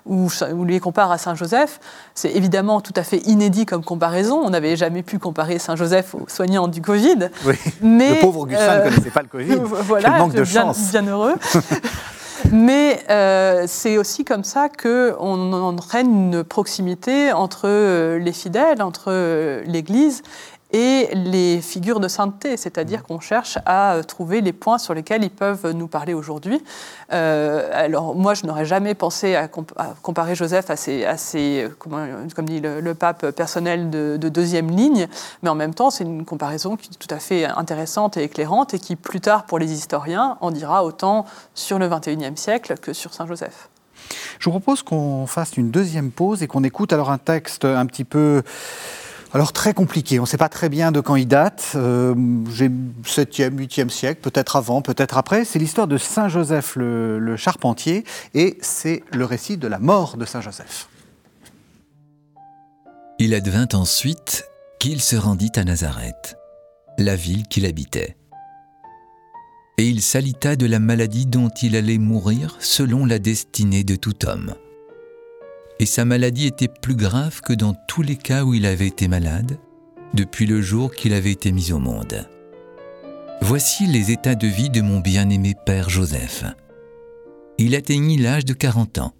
ou, lui compare à Saint-Joseph. C'est évidemment tout à fait inédit comme comparaison. On n'avait jamais pu comparer Saint-Joseph aux soignants du Covid. Oui. Mais, le pauvre Augustin ne euh, connaissait pas le Covid. voilà, manque de bien, chance. bien heureux. Mais euh, c'est aussi comme ça qu'on entraîne une proximité entre euh, les fidèles, entre l'Église et les figures de sainteté, c'est-à-dire qu'on cherche à trouver les points sur lesquels ils peuvent nous parler aujourd'hui. Euh, alors moi, je n'aurais jamais pensé à, comparer Joseph à ses, comme dit le, pape personnel de, deuxième ligne, mais en même temps, c'est une comparaison qui est tout à fait intéressante et éclairante et qui, plus tard, pour les historiens, en dira autant sur le XXIe siècle que sur Saint Joseph. Je vous propose qu'on fasse une deuxième pause et qu'on écoute alors un texte un petit peu alors très compliqué, on ne sait pas très bien de quand il date, euh, 7e, 8e siècle, peut-être avant, peut-être après. C'est l'histoire de Saint Joseph le, Charpentier et c'est le récit de la mort de Saint Joseph. Il advint ensuite qu'il se rendit à Nazareth, la ville qu'il habitait. Et il s'alita de la maladie dont il allait mourir selon la destinée de tout homme et sa maladie était plus grave que dans tous les cas où il avait été malade, depuis le jour qu'il avait été mis au monde. Voici les états de vie de mon bien-aimé père Joseph. Il atteignit l'âge de 40 ans.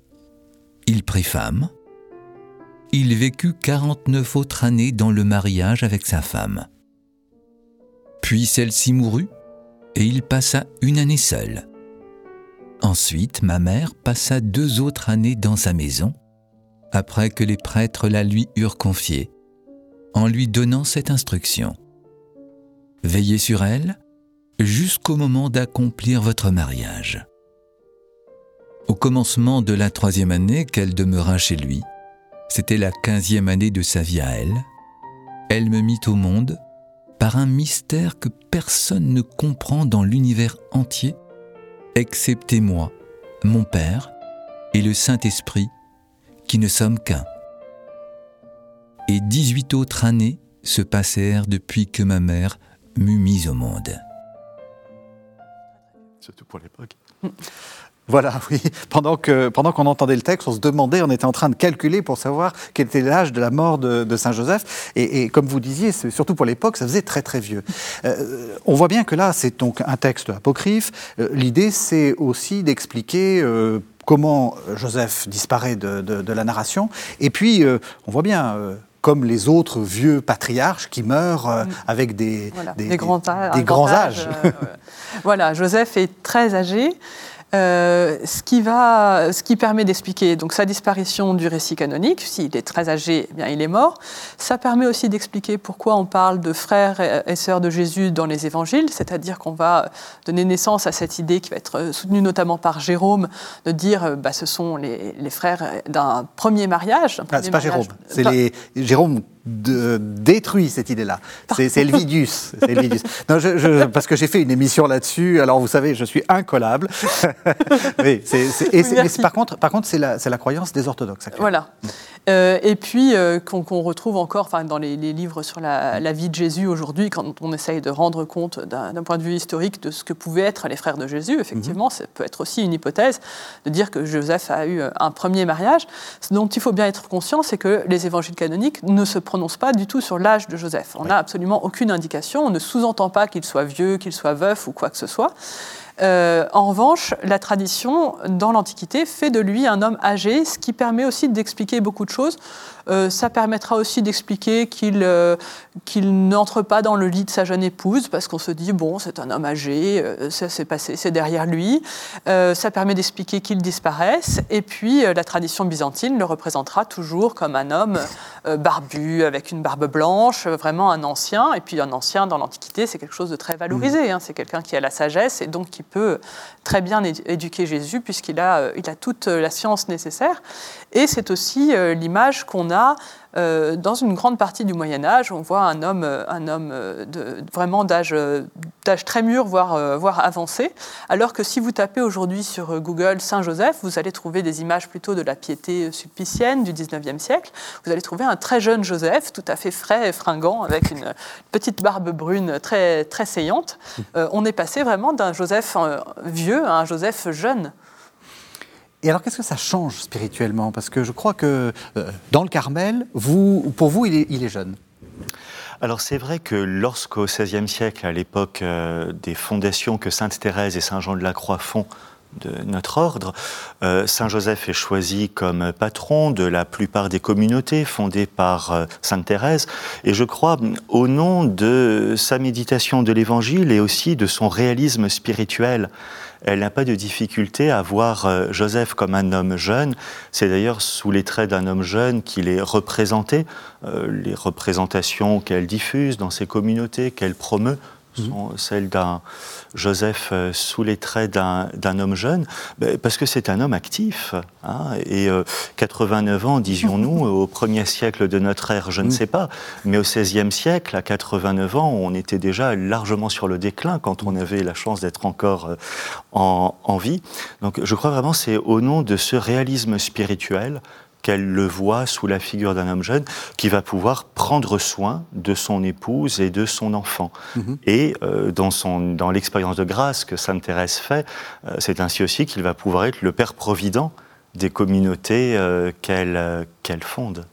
Il prit femme. Il vécut 49 autres années dans le mariage avec sa femme. Puis celle-ci mourut, et il passa une année seul. Ensuite, ma mère passa deux autres années dans sa maison, après que les prêtres la lui eurent confiée, en lui donnant cette instruction. Veillez sur elle jusqu'au moment d'accomplir votre mariage. Au commencement de la troisième année qu'elle demeura chez lui, c'était la quinzième année de sa vie à elle, elle me mit au monde par un mystère que personne ne comprend dans l'univers entier, excepté moi, mon Père et le Saint-Esprit, qui ne sommes qu'un. Et dix-huit autres années se passèrent depuis que ma mère m'eut mise au monde. Surtout pour l'époque. Voilà, oui. Pendant qu'on pendant qu'on entendait le texte, on se demandait, on était en train de calculer pour savoir quel était l'âge de la mort de, Saint Joseph. Et, et, comme vous disiez, surtout pour l'époque, ça faisait très très vieux. Euh, on voit bien que là, c'est donc un texte apocryphe. Euh, L'idée, c'est aussi d'expliquer euh, comment Joseph disparaît de, de, de, la narration. Et puis, euh, on voit bien euh, comme les autres vieux patriarches qui meurent euh, Mm. avec des, Voilà, des, des grands, des grands grand âges. âge, euh, voilà, Joseph est très âgé. Euh, ce, qui va, ce qui permet d'expliquer donc sa disparition du récit canonique, s'il est très âgé, eh bien il est mort. Ça permet aussi d'expliquer pourquoi on parle de frères et, et sœurs de Jésus dans les évangiles, c'est-à-dire qu'on va donner naissance à cette idée qui va être soutenue notamment par Jérôme, de dire euh, bah, ce sont les, les frères d'un premier mariage. Ah, c'est pas Jérôme, c'est les Jérôme de- détruit cette idée-là. C'est Elvidius. Elvidius. Non, je- je- parce que j'ai fait une émission là-dessus. Alors vous savez, je suis incollable. oui, et mais par contre, par contre, c'est la, croyance des orthodoxes. actuellement. Voilà. Euh, et puis, euh, qu'on retrouve encore dans les, les livres sur la, la vie de Jésus aujourd'hui, quand on essaye de rendre compte d'un point de vue historique de ce que pouvaient être les frères de Jésus, effectivement, ça peut être aussi une hypothèse de dire que Joseph a eu un premier mariage. Ce dont il faut bien être conscient, c'est que les évangiles canoniques ne se prononcent pas du tout sur l'âge de Joseph. On n'a absolument aucune indication, on ne sous-entend pas qu'il soit vieux, qu'il soit veuf ou quoi que ce soit. Euh, en revanche, la tradition dans l'Antiquité fait de lui un homme âgé, ce qui permet aussi d'expliquer beaucoup de choses. Euh, ça permettra aussi d'expliquer qu'il euh, qu'il n'entre pas dans le lit de sa jeune épouse, parce qu'on se dit, bon, c'est un homme âgé, ça s'est passé, c'est derrière lui. Ça permet d'expliquer qu'il disparaisse. Et puis, la tradition byzantine le représentera toujours comme un homme barbu, avec une barbe blanche, vraiment un ancien. Et puis, un ancien dans l'Antiquité, c'est quelque chose de très valorisé. hein. C'est quelqu'un qui a la sagesse et donc qui peut très bien édu- éduquer Jésus, puisqu'il a, euh, il a toute euh, la science nécessaire. Et c'est aussi euh, l'image qu'on a euh, dans une grande partie du Moyen Âge. On voit un homme, euh, un homme euh, vraiment d'âge, très mûr, voire, voire avancé. Alors que si vous tapez aujourd'hui sur Google Saint Joseph, vous allez trouver des images plutôt de la piété sulpicienne du 19e siècle. Vous allez trouver un très jeune Joseph, tout à fait frais et fringant, avec une petite barbe brune très, très saillante. On est passé vraiment d'un Joseph vieux à un Joseph jeune. Et alors, qu'est-ce que ça change spirituellement? Parce que je crois que euh, dans le Carmel, pour vous, il est, jeune. Alors c'est vrai que lorsqu'au XVIe siècle, à l'époque euh, des fondations que Sainte Thérèse et Saint Jean de la Croix font de notre ordre, euh, Saint Joseph est choisi comme patron de la plupart des communautés fondées par Sainte Thérèse, et je crois au nom de sa méditation de l'Évangile et aussi de son réalisme spirituel. Elle n'a pas de difficulté à voir euh, Joseph comme un homme jeune. C'est d'ailleurs sous les traits d'un homme jeune qu'il est représenté. Euh, les représentations qu'elle diffuse dans ses communautés, qu'elle promeut, sont celles d'un Joseph euh, sous les traits d'un homme jeune, parce que c'est un homme actif. hein, et euh, 89 ans, disions-nous, au premier siècle de notre ère, je ne sais pas, mais au XVIe siècle, à 89 ans, on était déjà largement sur le déclin quand on avait la chance d'être encore euh, en, en vie. Donc je crois vraiment c'est au nom de ce réalisme spirituel qu'elle le voit sous la figure d'un homme jeune qui va pouvoir prendre soin de son épouse et de son enfant. Et euh, dans, son, dans l'expérience de grâce que Sainte Thérèse fait, euh, c'est ainsi aussi qu'il va pouvoir être le Père Provident des communautés euh, qu'elle qu'elle fonde.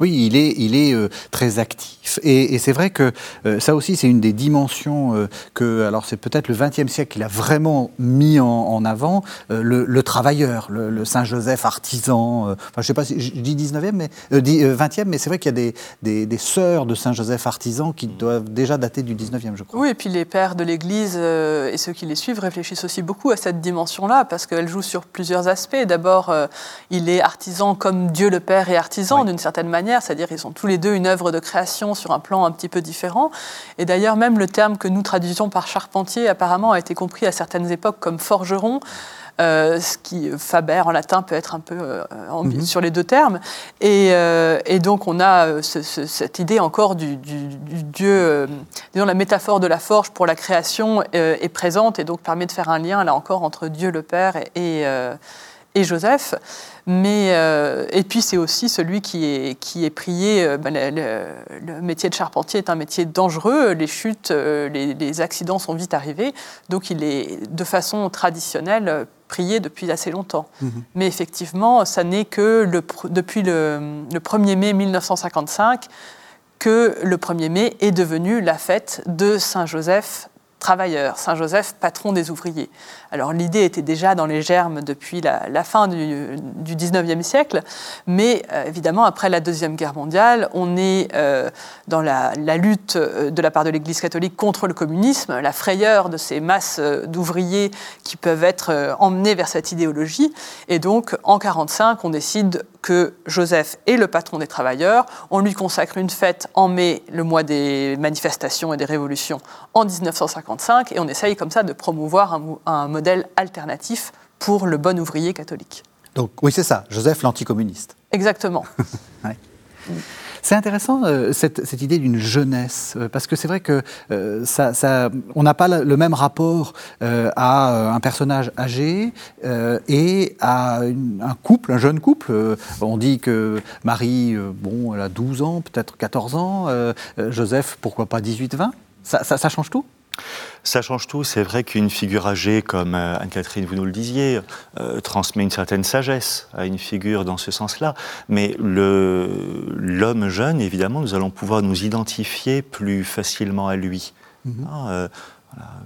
Oui, il est, il est euh, très actif. Et, et c'est vrai que euh, ça aussi, c'est une des dimensions euh, que, alors c'est peut-être le XXe siècle qu'il a vraiment mis en, en avant, le, le travailleur, le, le Saint-Joseph artisan. enfin, je sais pas si je dis 19e, mais euh, dis, euh, 20e, mais c'est vrai qu'il y a des, des, des sœurs de Saint-Joseph artisan qui doivent déjà dater du 19e, je crois. Oui, et puis les pères de l'Église et ceux qui les suivent réfléchissent aussi beaucoup à cette dimension-là, parce qu'elle joue sur plusieurs aspects. D'abord, il est artisan comme Dieu le Père est artisan, Oui. d'une certaine manière. Manière, c'est-à-dire ils sont tous les deux une œuvre de création sur un plan un petit peu différent. Et d'ailleurs, même le terme que nous traduisons par charpentier, apparemment, a été compris à certaines époques comme forgeron. Euh, ce qui Faber en latin peut être un peu euh, mhm. sur les deux termes. Et, euh, donc on a cette idée encore du, dieu, disons la métaphore de la forge pour la création est présente et donc permet de faire un lien là encore entre Dieu le Père et, et Joseph. Mais, et puis c'est aussi celui qui est, qui est prié. Ben, le, métier de charpentier est un métier dangereux. Les chutes, les, les, accidents sont vite arrivés. Donc il est de façon traditionnelle prié depuis assez longtemps. Mhm. Mais effectivement, ça n'est que le, depuis le, le 1er mai 1955 que le 1er mai est devenu la fête de Saint-Joseph travailleur, Saint-Joseph, patron des ouvriers. Alors l'idée était déjà dans les germes depuis la, fin du, du, 19e siècle, mais euh, évidemment après la Deuxième Guerre mondiale, on est euh, dans la, lutte euh, de la part de l'Église catholique contre le communisme, la frayeur de ces masses d'ouvriers qui peuvent être emmenés vers cette idéologie, et donc en 1945, on décide que Joseph est le patron des travailleurs, on lui consacre une fête en mai, le mois des manifestations et des révolutions, en 1955, et on essaye comme ça de promouvoir un, un modèle alternatif pour le bon ouvrier catholique. Donc oui, c'est ça, Joseph l'anticommuniste. Exactement. C'est intéressant euh, cette, idée d'une jeunesse, euh, parce que c'est vrai que euh, ça, on n'a pas le même rapport à un personnage âgé et à un couple, un jeune couple. on dit que Marie, bon, elle a 12 ans, peut-être 14 ans, Joseph, pourquoi pas 18-20 ça, ça change tout? Ça change tout. C'est vrai qu'une figure âgée, comme euh, Anne-Catherine, vous nous le disiez, euh, transmet une certaine sagesse à une figure dans ce sens-là. Mais l'homme jeune, évidemment, nous allons pouvoir nous identifier plus facilement à lui. Mhm. Ah, euh,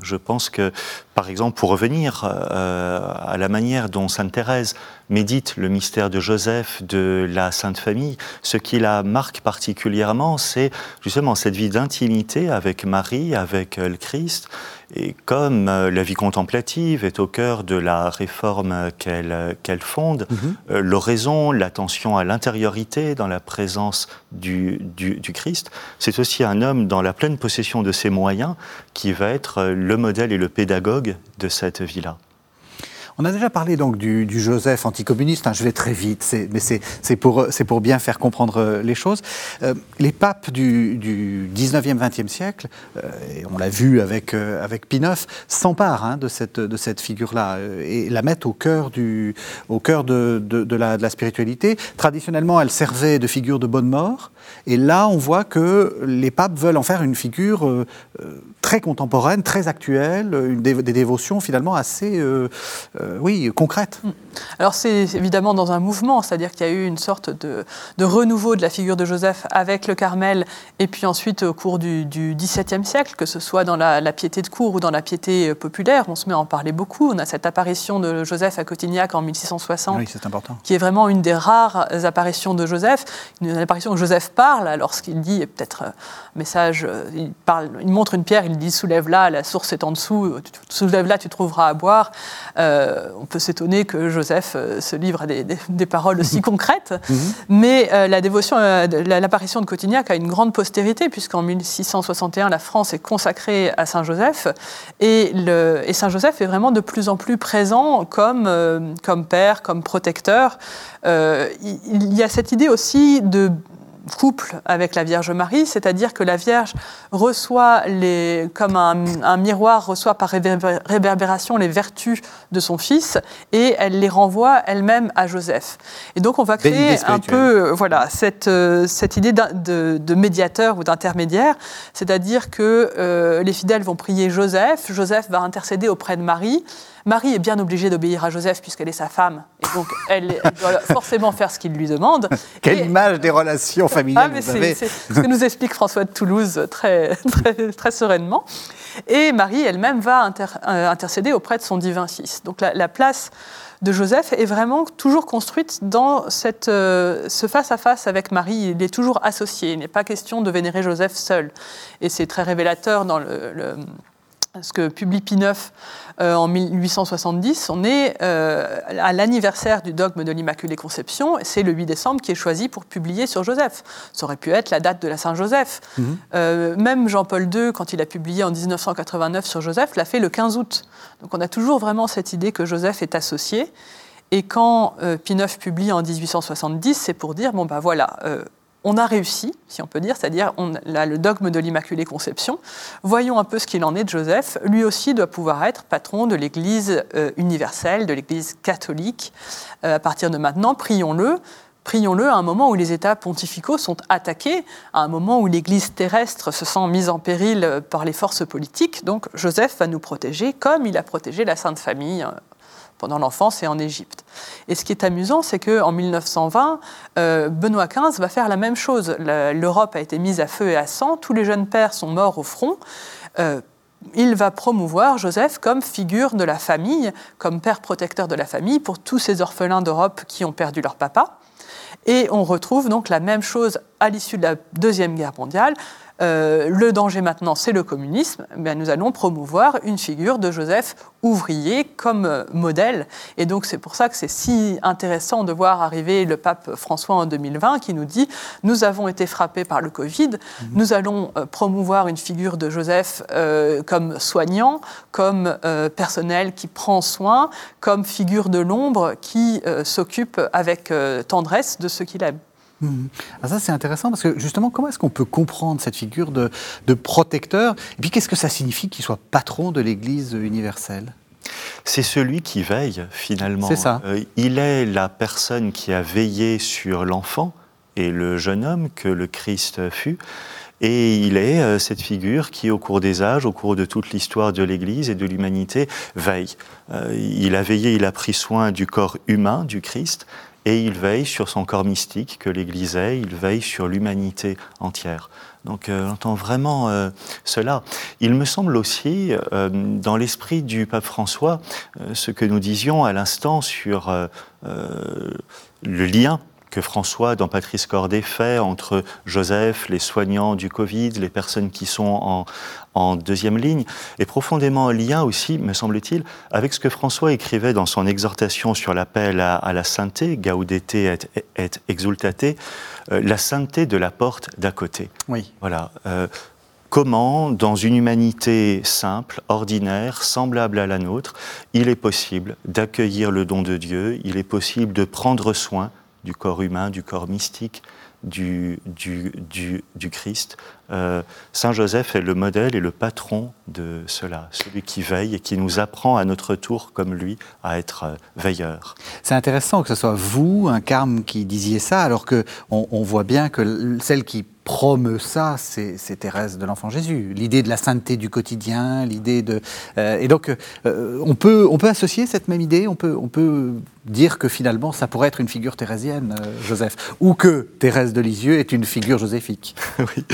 je pense que, par exemple, pour revenir à la manière dont Sainte Thérèse médite le mystère de Joseph, de la Sainte Famille, ce qui la marque particulièrement, c'est justement cette vie d'intimité avec Marie, avec euh, le Christ. Et comme euh, la vie contemplative est au cœur de la réforme qu'elle euh, qu'elle fonde, mhm. l'oraison, l'attention à l'intériorité dans la présence du, du, du Christ, c'est aussi un homme dans la pleine possession de ses moyens qui va être le modèle et le pédagogue de cette vie-là. On a déjà parlé donc du, Joseph anticommuniste, hein, je vais très vite, mais c'est pour, bien faire comprendre euh, les choses. Euh, les papes du, du 19e, 20e siècle, euh, on l'a vu avec, avec Pie IX, s'emparent hein, de cette, de cette figure-là et la mettent au cœur, du, au cœur de, de la spiritualité. Traditionnellement, elle servait de figure de bonne mort, et là, on voit que les papes veulent en faire une figure très contemporaine, très actuelle, une des, dévotions finalement assez euh, oui, concrète. Mm. Alors c'est évidemment dans un mouvement, c'est-à-dire qu'il y a eu une sorte de, renouveau de la figure de Joseph avec le Carmel, et puis ensuite au cours du, XVIIe siècle, que ce soit dans la, piété de cour ou dans la piété euh, populaire, on se met à en parler beaucoup. On a cette apparition de Joseph à Cotignac en 1660, oui, important. qui est vraiment une des rares apparitions de Joseph, une apparition où Joseph parle, alors ce qu'il dit peut-être un message, euh, il, parle, il montre une pierre, il dit soulève-la, la source est en dessous, soulève-la, tu trouveras à boire. Euh, on peut s'étonner que Joseph euh, se livre à des, paroles aussi concrètes, mhm. mais euh, la dévotion, l'apparition de Cotignac a une grande postérité, puisqu'en 1661, la France est consacrée à Saint Joseph, et, Saint Joseph est vraiment de plus en plus présent comme, comme père, comme protecteur. il y a cette idée aussi de couple avec la Vierge Marie, c'est-à-dire que la Vierge reçoit les, comme un, miroir reçoit par réverbération les vertus de son fils et elle les renvoie elle-même à Joseph. Et donc on va créer un peu voilà cette, euh, cette idée de, médiateur ou d'intermédiaire, c'est-à-dire que euh, les fidèles vont prier Joseph, Joseph va intercéder auprès de Marie. Marie est bien obligée d'obéir à Joseph puisqu'elle est sa femme, et donc elle, doit forcément faire ce qu'il lui demande. Quelle image des relations familiales ah, C'est ce que nous explique François de Toulouse très, très, sereinement. Et Marie elle-même va euh, intercéder auprès de son divin fils. Donc la, place de Joseph est vraiment toujours construite dans cette, euh, ce face-à-face avec Marie. Il est toujours associé. Il n'est pas question de vénérer Joseph seul. Et c'est très révélateur dans le ce que publie Pie IX euh, en 1870, on est euh, à l'anniversaire du dogme de l'Immaculée Conception, c'est le 8 décembre qui est choisi pour publier sur Joseph. Ça aurait pu être la date de la Saint-Joseph. Mhm. Euh, même Jean-Paul II, quand il a publié en 1989 sur Joseph, l'a fait le 15 août. Donc on a toujours vraiment cette idée que Joseph est associé. Et quand Pie IX publie en 1870, c'est pour dire, bon ben voilà, on a réussi, si on peut dire, c'est-à-dire le dogme de l'Immaculée Conception. Voyons un peu ce qu'il en est de Joseph. Lui aussi doit pouvoir être patron de l'Église euh, universelle, de l'Église catholique. Euh, à partir de maintenant, prions-le. Prions-le à un moment où les États pontificaux sont attaqués, à un moment où l'Église terrestre se sent mise en péril euh, par les forces politiques. Donc Joseph va nous protéger comme il a protégé la Sainte Famille pendant l'enfance et en Égypte. Et ce qui est amusant, c'est qu'en 1920, euh, Benoît XV va faire la même chose. L'Europe a été mise à feu et à sang, tous les jeunes pères sont morts au front. Euh, il va promouvoir Joseph comme figure de la famille, comme père protecteur de la famille pour tous ces orphelins d'Europe qui ont perdu leur papa. Et on retrouve donc la même chose à l'issue de la Deuxième Guerre mondiale. Euh, le danger maintenant, c'est le communisme, eh nous allons promouvoir une figure de Joseph ouvrier comme euh, modèle. Et donc c'est pour ça que c'est si intéressant de voir arriver le pape François en 2020 qui nous dit, nous avons été frappés par le Covid, mhm. nous allons euh, promouvoir une figure de Joseph comme soignant, comme personnel qui prend soin, comme figure de l'ombre qui s'occupe avec tendresse de ceux qu'il aime. Mhm. Ah, ça, c'est intéressant parce que justement, comment est-ce qu'on peut comprendre cette figure de, protecteur? Et puis, qu'est-ce que ça signifie qu'il soit patron de l'Église universelle? C'est celui qui veille finalement. C'est ça. Euh, il est la personne qui a veillé sur l'enfant et le jeune homme que le Christ fut. Et il est euh, cette figure qui, au cours des âges, au cours de toute l'histoire de l'Église et de l'humanité, veille. Euh, il a veillé, il a pris soin du corps humain du Christ, et il veille sur son corps mystique que l'Église est, il veille sur l'humanité entière. Donc euh, on entend vraiment euh, cela. Il me semble aussi, euh, dans l'esprit du pape François, ce que nous disions à l'instant sur le lien que François, dans Patrice Cordet, fait entre Joseph, les soignants du Covid, les personnes qui sont en, deuxième ligne, est profondément en lien aussi, me semble-t-il, avec ce que François écrivait dans son exhortation sur l'appel à, la sainteté, Gaudete et, et exultate, euh, la sainteté de la porte d'à côté. Oui. Voilà. Euh, comment, dans une humanité simple, ordinaire, semblable à la nôtre, il est possible d'accueillir le don de Dieu, il est possible de prendre soin du corps humain, du corps mystique du, du, du, Christ. Euh, Saint Joseph est le modèle et le patron de cela, celui qui veille et qui nous apprend à notre tour, comme lui, à être euh, veilleur. C'est intéressant que ce soit vous, un carme, qui disiez ça, alors qu'on on voit bien que celle qui promeut ça, c'est Thérèse de l'Enfant Jésus. L'idée de la sainteté du quotidien, l'idée de... Euh, et donc, on, peut, on peut associer cette même idée, on peut, on peut dire que finalement, ça pourrait être une figure thérésienne, euh, Joseph, ou que Thérèse de Lisieux est une figure joséphique. oui.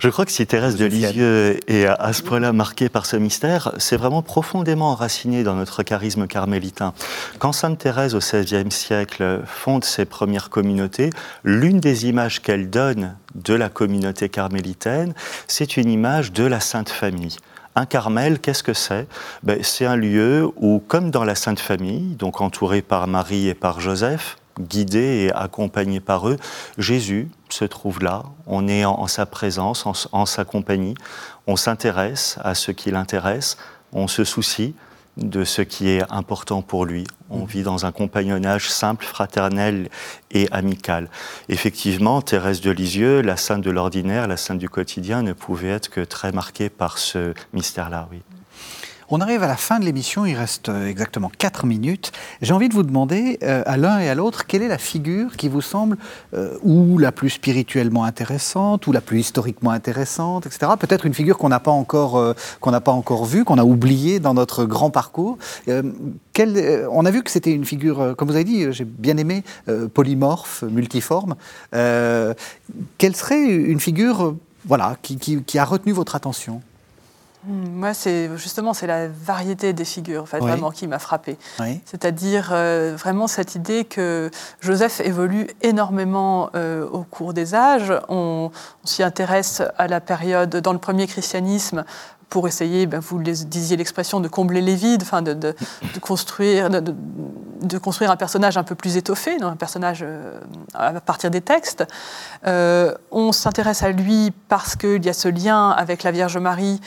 Je crois que si Thérèse de Lisieux est à ce point-là marquée par ce mystère, c'est vraiment profondément enraciné dans notre charisme carmélitain. Quand Sainte Thérèse, au XVIe siècle, fonde ses premières communautés, l'une des images qu'elle donne de la communauté carmélitaine, c'est une image de la Sainte Famille. Un Carmel, qu'est-ce que c'est? Ben, C'est un lieu où, comme dans la Sainte Famille, donc entouré par Marie et par Joseph, guidé et accompagné par eux, Jésus se trouve là, on est en, sa présence, en sa compagnie, on s'intéresse à ce qui l'intéresse, on se soucie, de ce qui est important pour lui. On mm. vit dans un compagnonnage simple, fraternel et amical. Effectivement, Thérèse de Lisieux, la sainte de l'ordinaire, la sainte du quotidien, ne pouvait être que très marquée par ce mystère-là, oui. On arrive à la fin de l'émission, il reste euh, exactement 4 minutes. J'ai envie de vous demander euh, à l'un et à l'autre quelle est la figure qui vous semble euh, ou la plus spirituellement intéressante ou la plus historiquement intéressante, etc. Peut-être une figure qu'on n'a pas encore pas encore vue, qu'on a oubliée dans notre grand parcours. on a vu que c'était une figure, comme vous avez dit, j'ai bien aimé, polymorphe, multiforme. quelle serait une figure, voilà, qui a retenu votre attention? Moi, c'est justement c'est la variété des figures, vraiment qui m'a frappée. C'est-à-dire euh, vraiment cette idée que Joseph évolue énormément euh, au cours des âges. On, s'y intéresse à la période dans le premier christianisme pour essayer, ben, vous disiez l'expression, de combler les vides, enfin de, de, construire, de, de, construire un personnage un peu plus étoffé, un personnage euh, à partir des textes. Euh, on s'intéresse à lui parce qu'il y a ce lien avec la Vierge Marie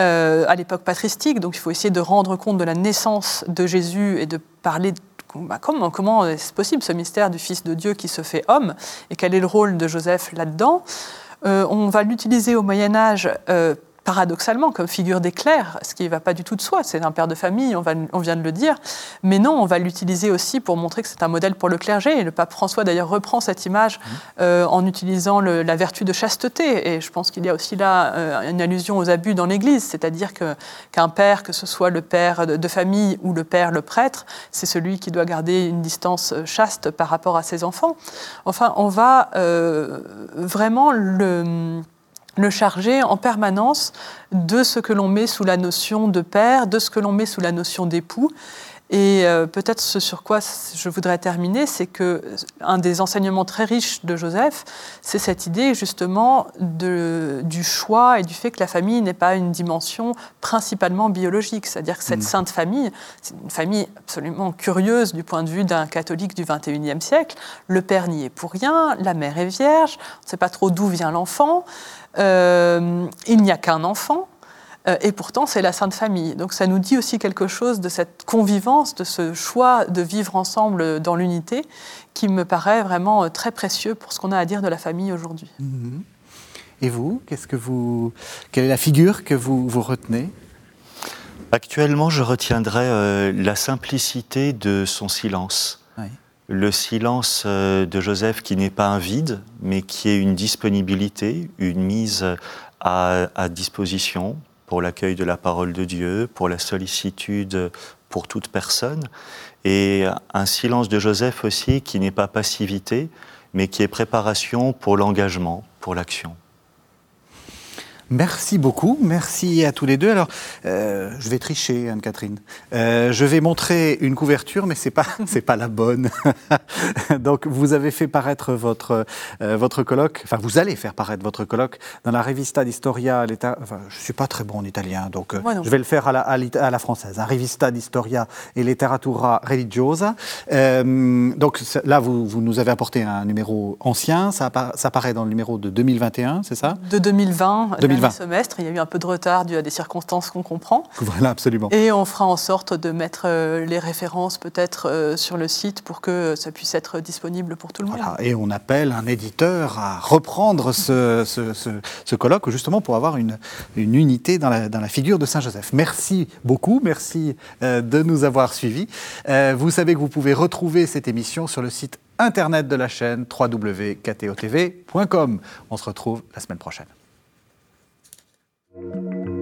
euh, à l'époque patristique, donc il faut essayer de rendre compte de la naissance de Jésus et de parler bah, comment, comment est-ce possible ce mystère du Fils de Dieu qui se fait homme et quel est le rôle de Joseph là-dedans. on va l'utiliser au Moyen Âge paradoxalement comme figure d'éclair, ce qui ne va pas du tout de soi. C'est un père de famille, on, va, on, vient de le dire. Mais non, on va l'utiliser aussi pour montrer que c'est un modèle pour le clergé. Et le pape François, d'ailleurs, reprend cette image mmh. euh, en utilisant le, la vertu de chasteté. Et je pense qu'il y a aussi là euh, une allusion aux abus dans l'Église, c'est-à-dire que, qu'un père, que ce soit le père de, famille ou le père, le prêtre, c'est celui qui doit garder une distance euh, chaste par rapport à ses enfants. Enfin, on va euh, vraiment le le charger en permanence de ce que l'on met sous la notion de père, de ce que l'on met sous la notion d'époux. Et euh, peut-être ce sur quoi je voudrais terminer, c'est que un des enseignements très riches de Joseph, c'est cette idée justement de, du choix et du fait que la famille n'est pas une dimension principalement biologique. C'est-à-dire que cette mm. sainte famille, c'est une famille absolument curieuse du point de vue d'un catholique du XXIe siècle. Le père n'y est pour rien, la mère est vierge, on ne sait pas trop d'où vient l'enfant. Euh, il n'y a qu'un enfant, euh, et pourtant c'est la Sainte Famille. Donc ça nous dit aussi quelque chose de cette convivance, de ce choix de vivre ensemble dans l'unité, qui me paraît vraiment euh, très précieux pour ce qu'on a à dire de la famille aujourd'hui. Mhm. Et vous, qu'est-ce que vous, quelle est la figure que vous, vous retenez? Actuellement, je retiendrai la simplicité de son silence le silence euh, de Joseph qui n'est pas un vide, mais qui est une disponibilité, une mise à, disposition pour l'accueil de la parole de Dieu, pour la sollicitude pour toute personne, et un silence de Joseph aussi qui n'est pas passivité, mais qui est préparation pour l'engagement, pour l'action. Merci beaucoup, merci à tous les deux. Alors, euh, je vais tricher, Anne-Catherine. Euh, je vais montrer une couverture, mais c'est pas c'est pas la bonne. Donc, vous avez fait paraître votre euh, votre colloque, enfin, vous allez faire paraître votre colloque dans la Revista d'Historia. Enfin, je suis pas très bon en italien, donc je vais le faire à la, à la française. Hein. Revista d'Historia et Letteratura Religiosa. donc là, vous, vous, nous avez apporté un numéro ancien. Ça, ça apparaît dans le numéro de 2021, c'est ça? De 2020. 2020 semestre. Il y a eu un peu de retard dû à des circonstances qu'on comprend. Voilà, absolument. Et on fera en sorte de mettre euh, les références peut-être euh, sur le site pour que ça puisse être disponible pour tout le monde. Et on appelle un éditeur à reprendre ce, ce, colloque justement pour avoir une, une unité dans la, dans la, figure de Saint-Joseph. Merci beaucoup, merci euh, de nous avoir suivis. vous savez que vous pouvez retrouver cette émission sur le site internet de la chaîne www.ktotv.com. On se retrouve la semaine prochaine. Thank you.